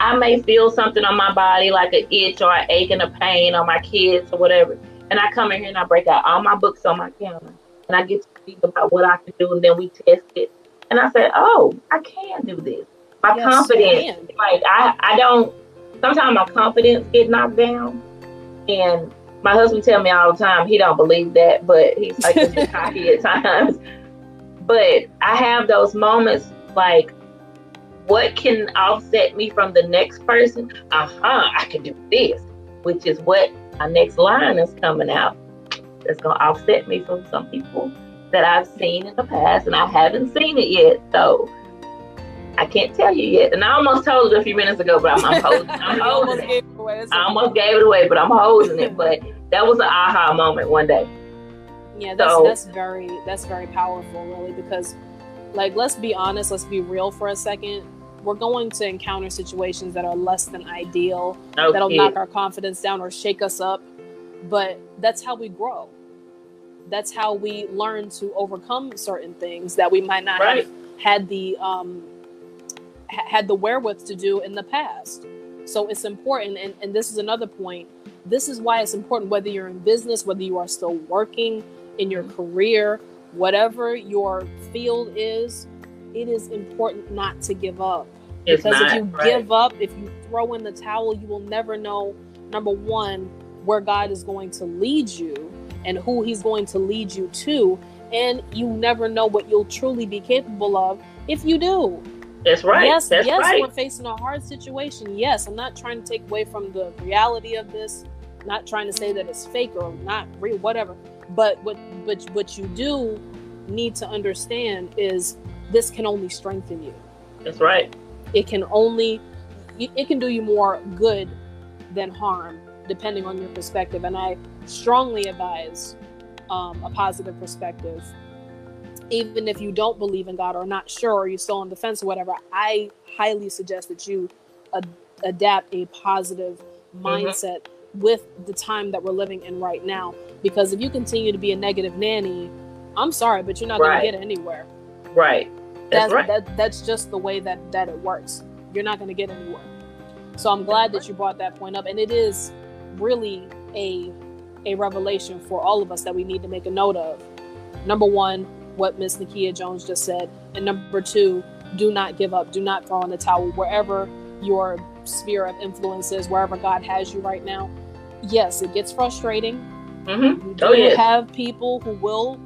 I may feel something on my body, like an itch or an ache and a pain on my kids or whatever. And I come in here and I break out all my books on my counter. And I get to speak about what I can do. And then we test it. And I said, oh, I can do this. My yes, confidence, like I, I don't, sometimes my confidence get knocked down. And my husband tell me all the time, he don't believe that, but he's like, cocky at [LAUGHS] times. But I have those moments like, what can offset me from the next person? Uh huh, I can do this, which is what my next line is coming out. That's going to offset me from some people that I've seen in the past, and I haven't seen it yet. So I can't tell you yet. And I almost told it a few minutes ago, but I'm, I'm holding, I'm [LAUGHS] holding it. I almost gave it away, but I'm holding it. But [LAUGHS] that was an aha moment one day. Yeah, that's so, that's very that's very powerful, really, because like let's be honest, let's be real for a second. We're going to encounter situations that are less than ideal, okay. that'll knock our confidence down or shake us up. But that's how we grow. That's how we learn to overcome certain things that we might not right. have had the um, had the wherewith to do in the past. So it's important, and, and this is another point. This is why it's important whether you're in business, whether you are still working in your career, whatever your field is, it is important not to give up. It's because not, if you right. give up, if you throw in the towel, you will never know, number one, where God is going to lead you and who He's going to lead you to. And you never know what you'll truly be capable of if you do. That's right. Yes, That's yes, right. we're facing a hard situation. Yes, I'm not trying to take away from the reality of this. not trying to say that it's fake or not real, whatever. But what, but what you do need to understand is this can only strengthen you. That's right. It can only, it can do you more good than harm, depending on your perspective. And I strongly advise um, a positive perspective even if you don't believe in God or not sure or you're still on the fence or whatever, I highly suggest that you ad- adapt a positive mm-hmm. mindset mm-hmm. with the time that we're living in right now. Because if you continue to be a negative nanny, I'm sorry, but you're not right. going to get anywhere. Right. That's, that's right. That, that's just the way that that it works. You're not going to get anywhere. So I'm glad that you brought that point up, and it is really a a revelation for all of us that we need to make a note of. Number one, what Miss Nikia Jones just said. And number two, do not give up. Do not throw in the towel wherever your sphere of influence is, wherever God has you right now. Yes, it gets frustrating. Mm-hmm. You oh, have people who will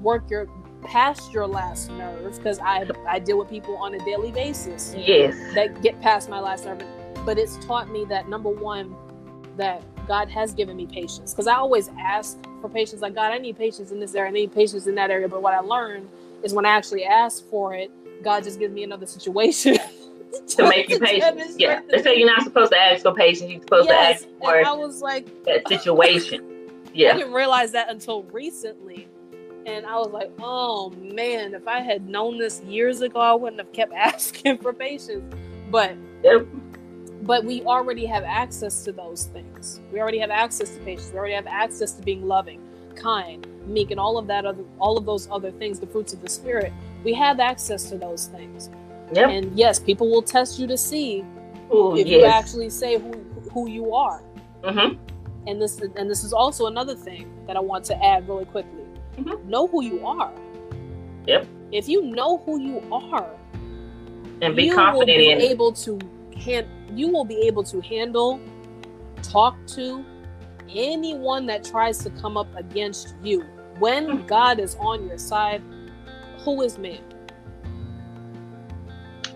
work your past your last nerve because I I deal with people on a daily basis. Yes, that get past my last nerve. But it's taught me that number one, that God has given me patience because I always ask for patience. Like, God, I need patience in this area, I need patience in that area. But what I learned is when I actually ask for it, God just gives me another situation. [LAUGHS] to make you patient. Yeah. They say you're not supposed to ask for patience, you're supposed yes. to ask for and I was like [LAUGHS] that situation. Yeah. I didn't realize that until recently. And I was like, oh man, if I had known this years ago, I wouldn't have kept [LAUGHS] asking for patience. But yep but we already have access to those things. We already have access to patience. We already have access to being loving, kind, meek, and all of that other, all of those other things, the fruits of the spirit. We have access to those things. Yep. And yes, people will test you to see Ooh, if yes. you actually say who who you are. Mm-hmm. And this and this is also another thing that I want to add really quickly. Mm-hmm. Know who you are. Yep. If you know who you are, and be confident will be in able to hand you will be able to handle, talk to anyone that tries to come up against you. When hmm. God is on your side, who is man?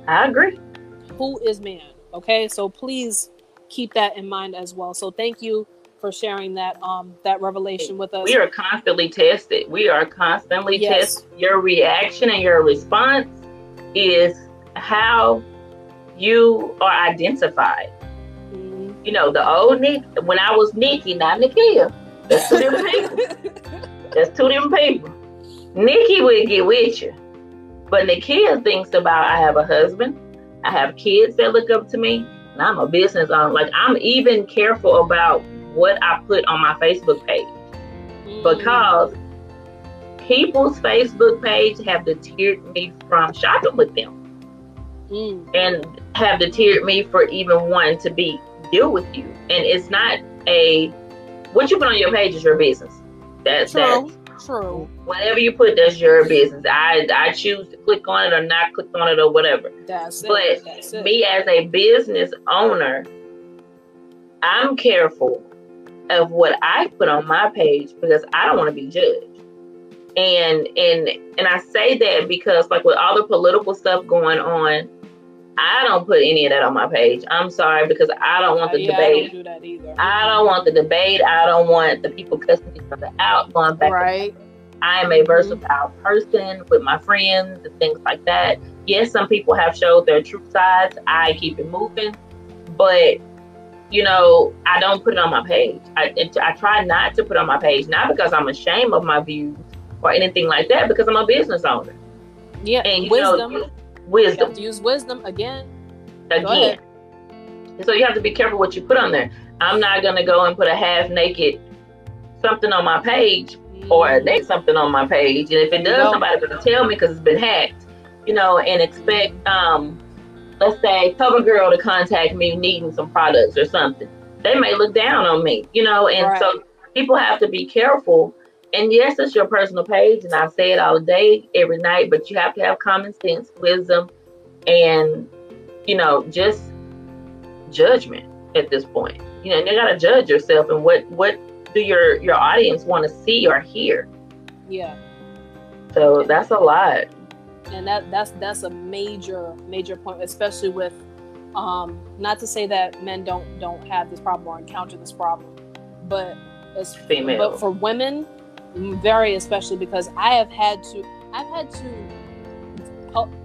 I agree. Who is man? Okay, so please keep that in mind as well. So thank you for sharing that um that revelation with us. We are constantly tested. We are constantly yes. tested. Your reaction and your response is how you are identified. Mm-hmm. You know, the old Nick, when I was Nikki, not Nikia. That's two different people. [LAUGHS] That's two different people. Nikki would get with you. But Nikia thinks about I have a husband, I have kids that look up to me, and I'm a business owner. Like I'm even careful about what I put on my Facebook page. Mm-hmm. Because people's Facebook page have deterred me from shopping with them mm. and have deterred me for even wanting to be deal with you. And it's not a what you put on your page is your business. That's true. That's, true. Whatever you put, that's your business. I I choose to click on it or not click on it or whatever. That's it. But that's it. me as a business owner, I'm careful of what I put on my page because I don't want to be judged. And and and I say that because like with all the political stuff going on, I don't put any of that on my page. I'm sorry because I don't want the oh, yeah, debate. I don't do that either. I don't want the debate. I don't want the people cussing each other out, going back. Right. I am a versatile person with my friends and things like that. Yes, some people have showed their true sides. I keep it moving, but you know, I don't put it on my page. I, I try not to put on my page, not because I'm ashamed of my views or anything like that, because I'm a business owner. Yeah, and wisdom. Know, wisdom. use wisdom again. Again. So you have to be careful what you put on there. I'm not gonna go and put a half naked something on my page mm. or a naked something on my page, and if it does, somebody's gonna tell me because it's been hacked, you know, and expect um let's say CoverGirl to contact me needing some products or something. They may look down on me, you know, and right. so people have to be careful. And yes, it's your personal page, and I say it all day, every night, but you have to have common sense, wisdom, and you know, just judgment at this point. You know, you gotta judge yourself and what what do your your audience want to see or hear. Yeah. So that's a lot and that that's that's a major major point especially with um not to say that men don't don't have this problem or encounter this problem but as female but for women very especially because i have had to i've had to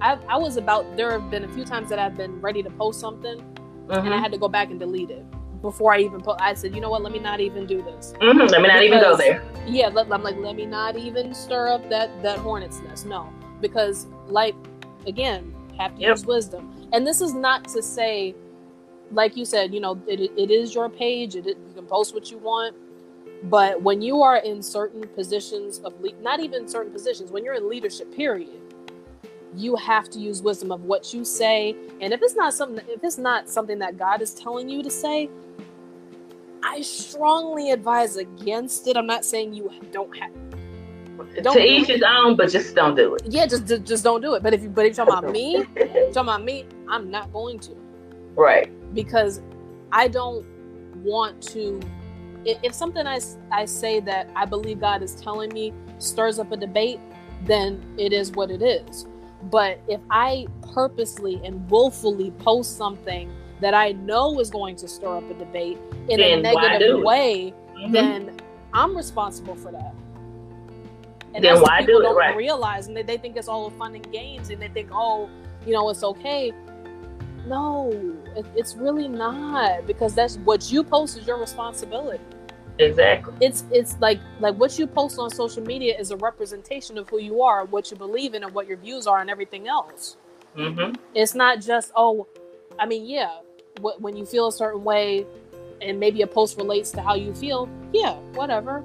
I, I was about there have been a few times that i've been ready to post something mm-hmm. and i mm-hmm. had to go back and delete it before I even put. I said, you know what? Let me not even do this. Mm-hmm. Let me not because, even go there. Yeah, let, I'm like, let me not even stir up that that hornet's nest. No, because like again have to yep. use wisdom and this is not to say like you said you know it, it is your page it, you can post what you want but when you are in certain positions of le- not even certain positions when you're in leadership period you have to use wisdom of what you say and if it's not something if it's not something that god is telling you to say i strongly advise against it i'm not saying you don't have don't to each his own, but just don't do it. Yeah, just just don't do it. But if you but if you're talking about me, [LAUGHS] talking about me, I'm not going to. Right. Because I don't want to. If something I, I say that I believe God is telling me stirs up a debate, then it is what it is. But if I purposely and willfully post something that I know is going to stir up a debate in then a negative way, mm-hmm. then I'm responsible for that. And then why do it? Don't right. realize, and they, they think it's all fun and games, and they think, oh, you know, it's okay. No, it, it's really not because that's what you post is your responsibility. Exactly. It's it's like like what you post on social media is a representation of who you are, what you believe in, and what your views are, and everything else. Mm-hmm. It's not just oh, I mean, yeah, when you feel a certain way, and maybe a post relates to how you feel, yeah, whatever.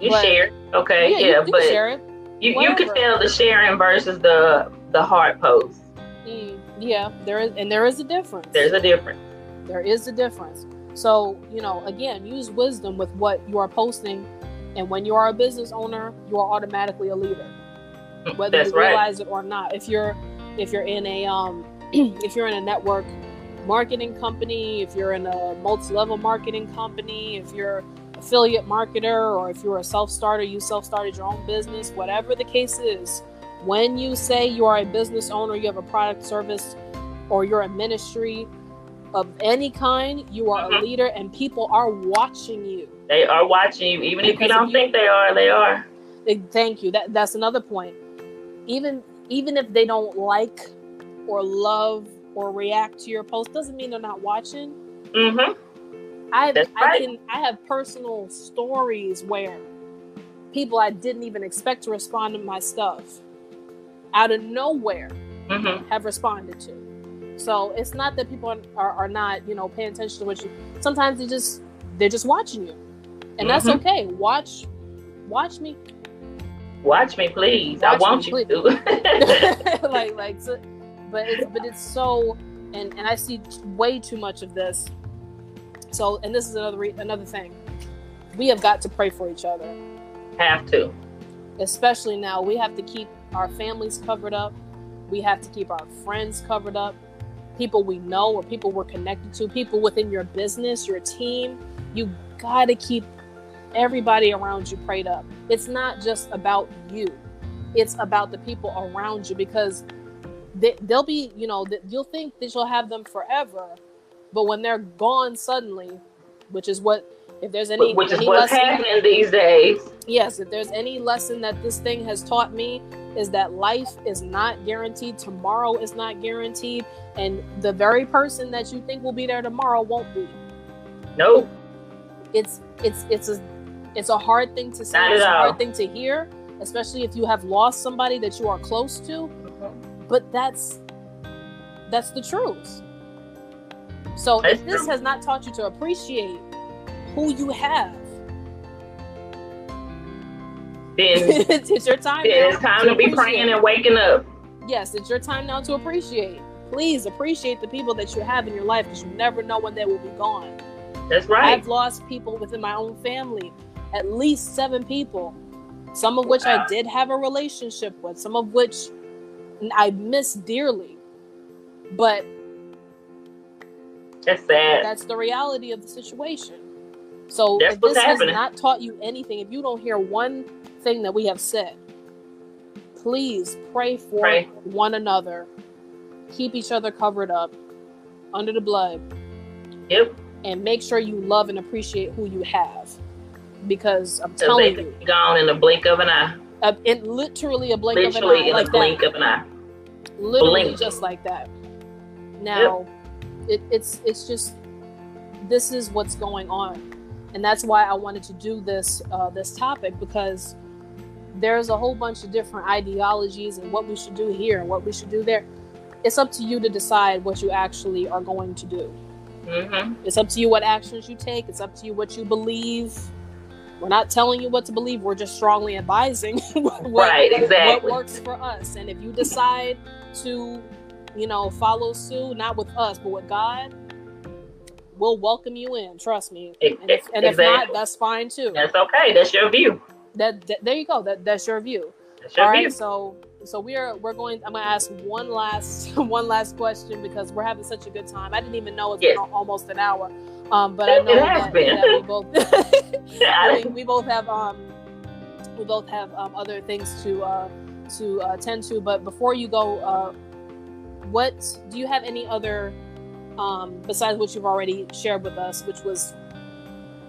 You but, share, okay, yeah, yeah you, but share it. You you can tell the sharing versus the the hard post. Mm, yeah, there is, and there is a difference. There's a difference. There is a difference. So you know, again, use wisdom with what you are posting, and when you are a business owner, you are automatically a leader, mm, whether That's you realize right. it or not. If you're if you're in a um [CLEARS THROAT] if you're in a network marketing company, if you're in a multi-level marketing company, if you're affiliate marketer or if you're a self-starter, you self-started your own business, whatever the case is, when you say you are a business owner, you have a product service or you're a ministry of any kind, you are mm-hmm. a leader and people are watching you. They are watching you even because if you don't think they are, they are. Thank you. That that's another point. Even even if they don't like or love or react to your post doesn't mean they're not watching. Mm-hmm. I I can I have personal stories where people I didn't even expect to respond to my stuff out of nowhere mm-hmm. have responded to. So it's not that people are, are, are, not you know paying attention to what you. Sometimes they just they're just watching you, and mm-hmm. that's okay. Watch, watch me. Watch me, please. Watch I want me, you please. to. [LAUGHS] [LAUGHS] like like. So, but it's but it's so and and I see way too much of this. So and this is another re- another thing. We have got to pray for each other. Have to. Especially now, we have to keep our families covered up. We have to keep our friends covered up. People we know or people we're connected to, people within your business, your team. You got to keep everybody around you prayed up. It's not just about you, it's about the people around you because they, will be, you know, you'll think that you'll have them forever, but when they're gone suddenly, which is what if there's any which is any what's lesson, happening these days. Yes, if there's any lesson that this thing has taught me is that life is not guaranteed, tomorrow is not guaranteed, and the very person that you think will be there tomorrow won't be. Nope. It's it's it's a it's a hard thing to say. It's a hard thing to hear, especially if you have lost somebody that you are close to. But that's that's the truth. So that's if this true. has not taught you to appreciate who you have, then [LAUGHS] it's, your time. Then it's time to, to be praying and waking up. Yes, it's your time now to appreciate. Please appreciate the people that you have in your life because you never know when they will be gone. That's right. I've lost people within my own family, at least seven people, some of which wow. I did have a relationship with, some of which I miss dearly. But that's sad. That's the reality of the situation. So that's if this has not taught you anything, if you don't hear one thing that we have said, please pray for pray. one another. Keep each other covered up under the blood. Yep. And make sure you love and appreciate who you have. Because I'm telling you, gone in the blink of an eye. Uh, in literally a blink literally of an eye. in like a blink that. of an eye. Literally blink. just like that. Now, yep. it, it's it's just this is what's going on and that's why I wanted to do this uh, this topic because there's a whole bunch of different ideologies and what we should do here and what we should do there. It's up to you to decide what you actually are going to do. Mm-hmm. It's up to you what actions you take. It's up to you what you believe. We're not telling you what to believe. We're just strongly advising [LAUGHS] what, right, exactly. what works for us. And if you decide to, you know, follow suit, not with us, but with God, we'll welcome you in. Trust me. And if, and exactly. if not, that's fine too. That's okay. That's your view. That, that there you go. That that's your view. That's your All view. right. So so we are we're going. I'm gonna ask one last [LAUGHS] one last question because we're having such a good time. I didn't even know it's yes. been almost an hour. Um, but I know that, that, we both [LAUGHS] we, [LAUGHS] we, both have um we both have um, other things to uh, to uh, tend to. But before you go, uh, what do you have any other um, besides what you've already shared with us, which was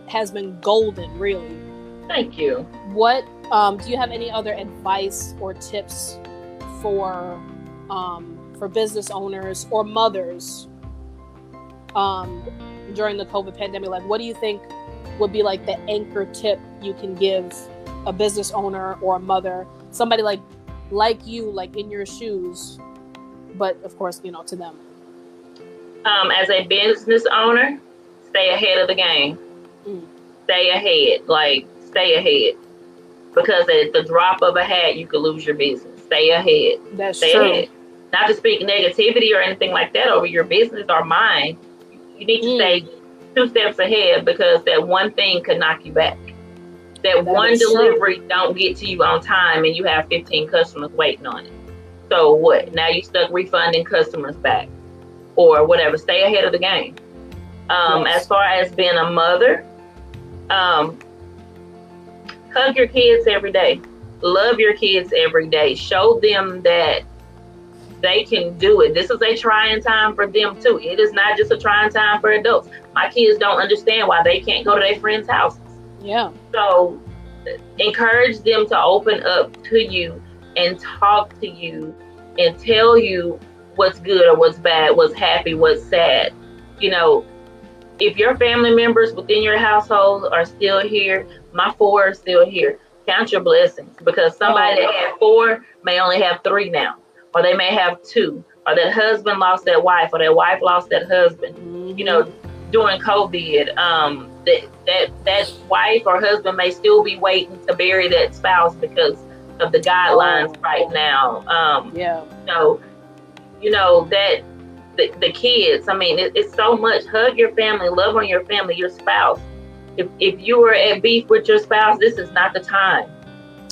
has been golden, really. Thank you. What um, do you have any other advice or tips for um, for business owners or mothers um, during the COVID pandemic? Like, what do you think would be like the anchor tip you can give a business owner or a mother, somebody like like you, like in your shoes, but of course, you know, to them um, as a business owner, stay ahead of the game. Mm. Stay ahead, like stay ahead, because at the drop of a hat, you could lose your business. Stay ahead. That's stay true. Ahead. Not to speak negativity or anything like that over your business or mine. You need to mm. stay two steps ahead because that one thing could knock you back. That, that one delivery true. don't get to you on time and you have 15 customers waiting on it. So what? Now you stuck refunding customers back or whatever. Stay ahead of the game. Um, yes. As far as being a mother, um, hug your kids every day. Love your kids every day. Show them that they can do it. This is a trying time for them too. It is not just a trying time for adults. My kids don't understand why they can't go to their friends' houses. Yeah. So encourage them to open up to you and talk to you and tell you what's good or what's bad, what's happy, what's sad. You know, if your family members within your household are still here, my four are still here. Count your blessings because somebody that had four may only have three now, or they may have two, or that husband lost that wife, or that wife lost that husband. Mm-hmm. You know, during COVID, um, that that that wife or husband may still be waiting to bury that spouse because of the guidelines oh. right now. Um, yeah. So you know, that the, the kids. I mean, it, it's so much. Hug your family, love on your family, your spouse. If, if you were at beef with your spouse, this is not the time.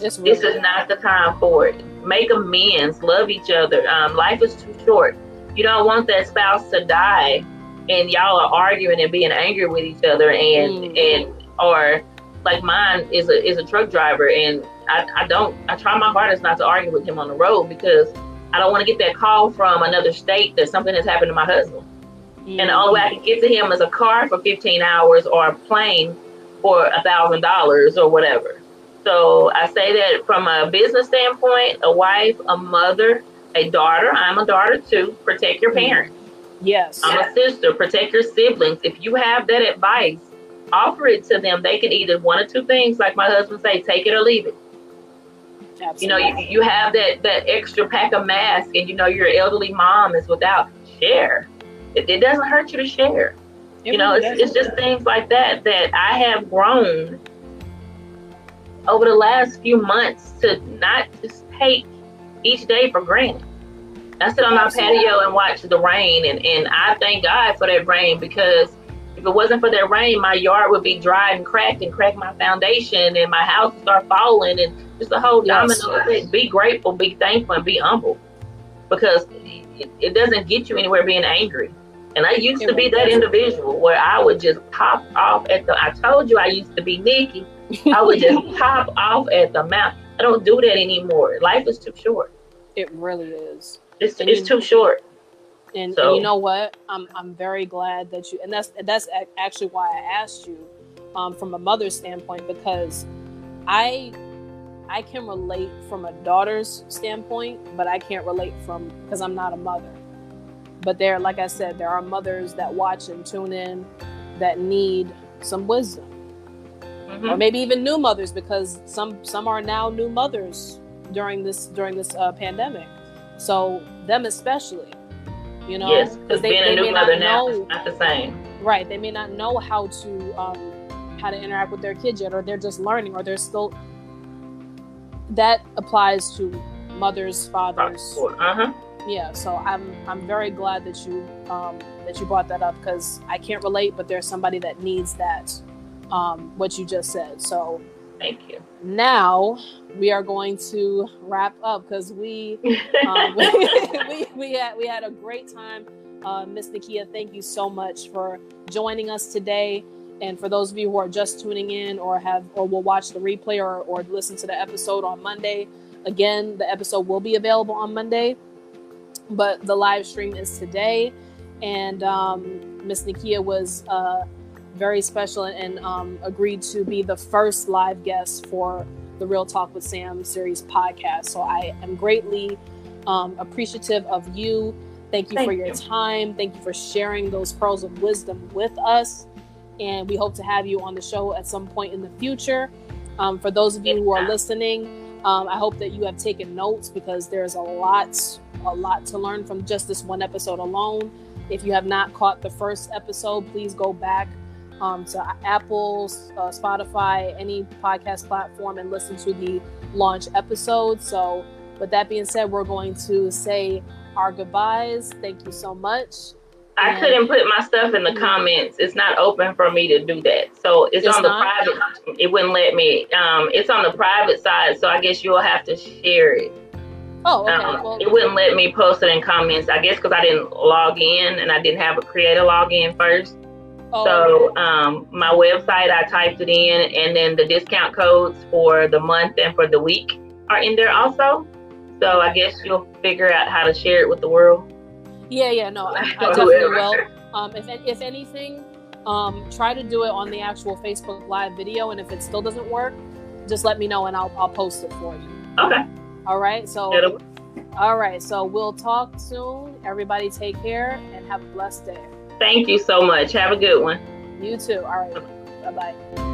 Really this is not the time for it. Make amends, love each other. Um, life is too short. You don't want that spouse to die and y'all are arguing and being angry with each other and mm. and or like mine is a is a truck driver and I, I don't I try my hardest not to argue with him on the road because I don't want to get that call from another state that something has happened to my husband. Mm-hmm. And the only way I can get to him is a car for 15 hours or a plane for a thousand dollars or whatever. So I say that from a business standpoint, a wife, a mother, a daughter. I'm a daughter too. Protect your mm-hmm. parents. Yes. I'm a sister. Protect your siblings. If you have that advice, offer it to them. They can either one or two things, like my husband say, take it or leave it. Absolutely. You know, you, you have that that extra pack of masks, and you know your elderly mom is without. Share. It, it doesn't hurt you to share. It you know, really it's, it's just things like that that I have grown over the last few months to not just take each day for granted. I sit on my patio and watch the rain, and, and I thank God for that rain because if it wasn't for that rain, my yard would be dry and cracked and crack my foundation, and my house would start falling, and just a whole domino effect. Be grateful, be thankful, and be humble because it, it doesn't get you anywhere being angry. And I used to be that individual where I would just pop off at the. I told you I used to be Nikki. I would just [LAUGHS] pop off at the mouth. I don't do that anymore. Life is too short. It really is. It's it's too short. And, so. and, you know what? I'm I'm very glad that you and that's that's actually why I asked you um, from a mother's standpoint because I I can relate from a daughter's standpoint, but I can't relate from because I'm not a mother. But there, like I said, there are mothers that watch and tune in that need some wisdom, mm-hmm. or maybe even new mothers because some some are now new mothers during this during this uh, pandemic. So them especially, you know, yes, because they, being they a new mother now is not the same. Right, they may not know how to um, how to interact with their kids yet, or they're just learning, or they're still. That applies to mothers, fathers. Uh-huh. Yeah, so I'm I'm very glad that you um, that you brought that up because I can't relate, but there's somebody that needs that. Um, what you just said. So Thank you. Now we are going to wrap up because we, um, [LAUGHS] we, we, had we had a great time. Uh, Miss Nikia, thank you so much for joining us today. And for those of you who are just tuning in or have or will watch the replay or, or listen to the episode on Monday, again, the episode will be available on Monday, but the live stream is today. And um, Miss Nikia was uh, very special and um, agreed to be the first live guest for the Real Talk with Sam series podcast. So I am greatly um, appreciative of you. Thank you Thank for your you. time. Thank you for sharing those pearls of wisdom with us. And we hope to have you on the show at some point in the future. Um, for those of you who are listening, um, I hope that you have taken notes because there's a lot, a lot to learn from just this one episode alone. If you have not caught the first episode, please go back um, to Apple, uh, Spotify, any podcast platform, and listen to the launch episode. So, with that being said, we're going to say our goodbyes. Thank you so much. I and couldn't put my stuff in the comments. It's not open for me to do that. So it's, it's on the not? private. It wouldn't let me. Um, it's on the private side. So I guess you'll have to share it. Oh, okay. Um, well, it wouldn't let me post it in comments. I guess because I didn't log in and I didn't have a creator login first. Oh, so um, my website, I typed it in, and then the discount codes for the month and for the week are in there also. So I guess you'll figure out how to share it with the world. Yeah, yeah, no, I, I [LAUGHS] definitely will. Um, if if anything, um, try to do it on the actual Facebook Live video, and if it still doesn't work, just let me know, and I'll I'll post it for you. Okay. All right. So. All right. So we'll talk soon. Everybody, take care and have a blessed day. Thank you so much. Have a good one. You too. All right. Bye bye.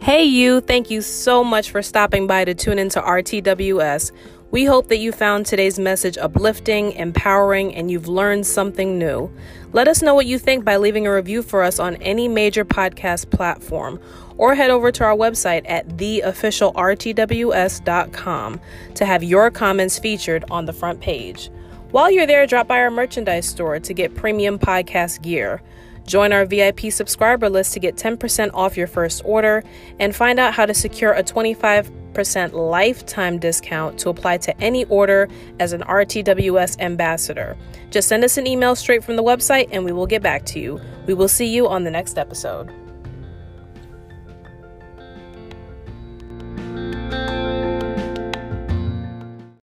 Hey, you. Thank you so much for stopping by to tune into RTWS. We hope that you found today's message uplifting, empowering, and you've learned something new. Let us know what you think by leaving a review for us on any major podcast platform or head over to our website at theofficialrtws.com to have your comments featured on the front page. While you're there, drop by our merchandise store to get premium podcast gear. Join our VIP subscriber list to get 10% off your first order and find out how to secure a 25% lifetime discount to apply to any order as an RTWS ambassador. Just send us an email straight from the website and we will get back to you. We will see you on the next episode.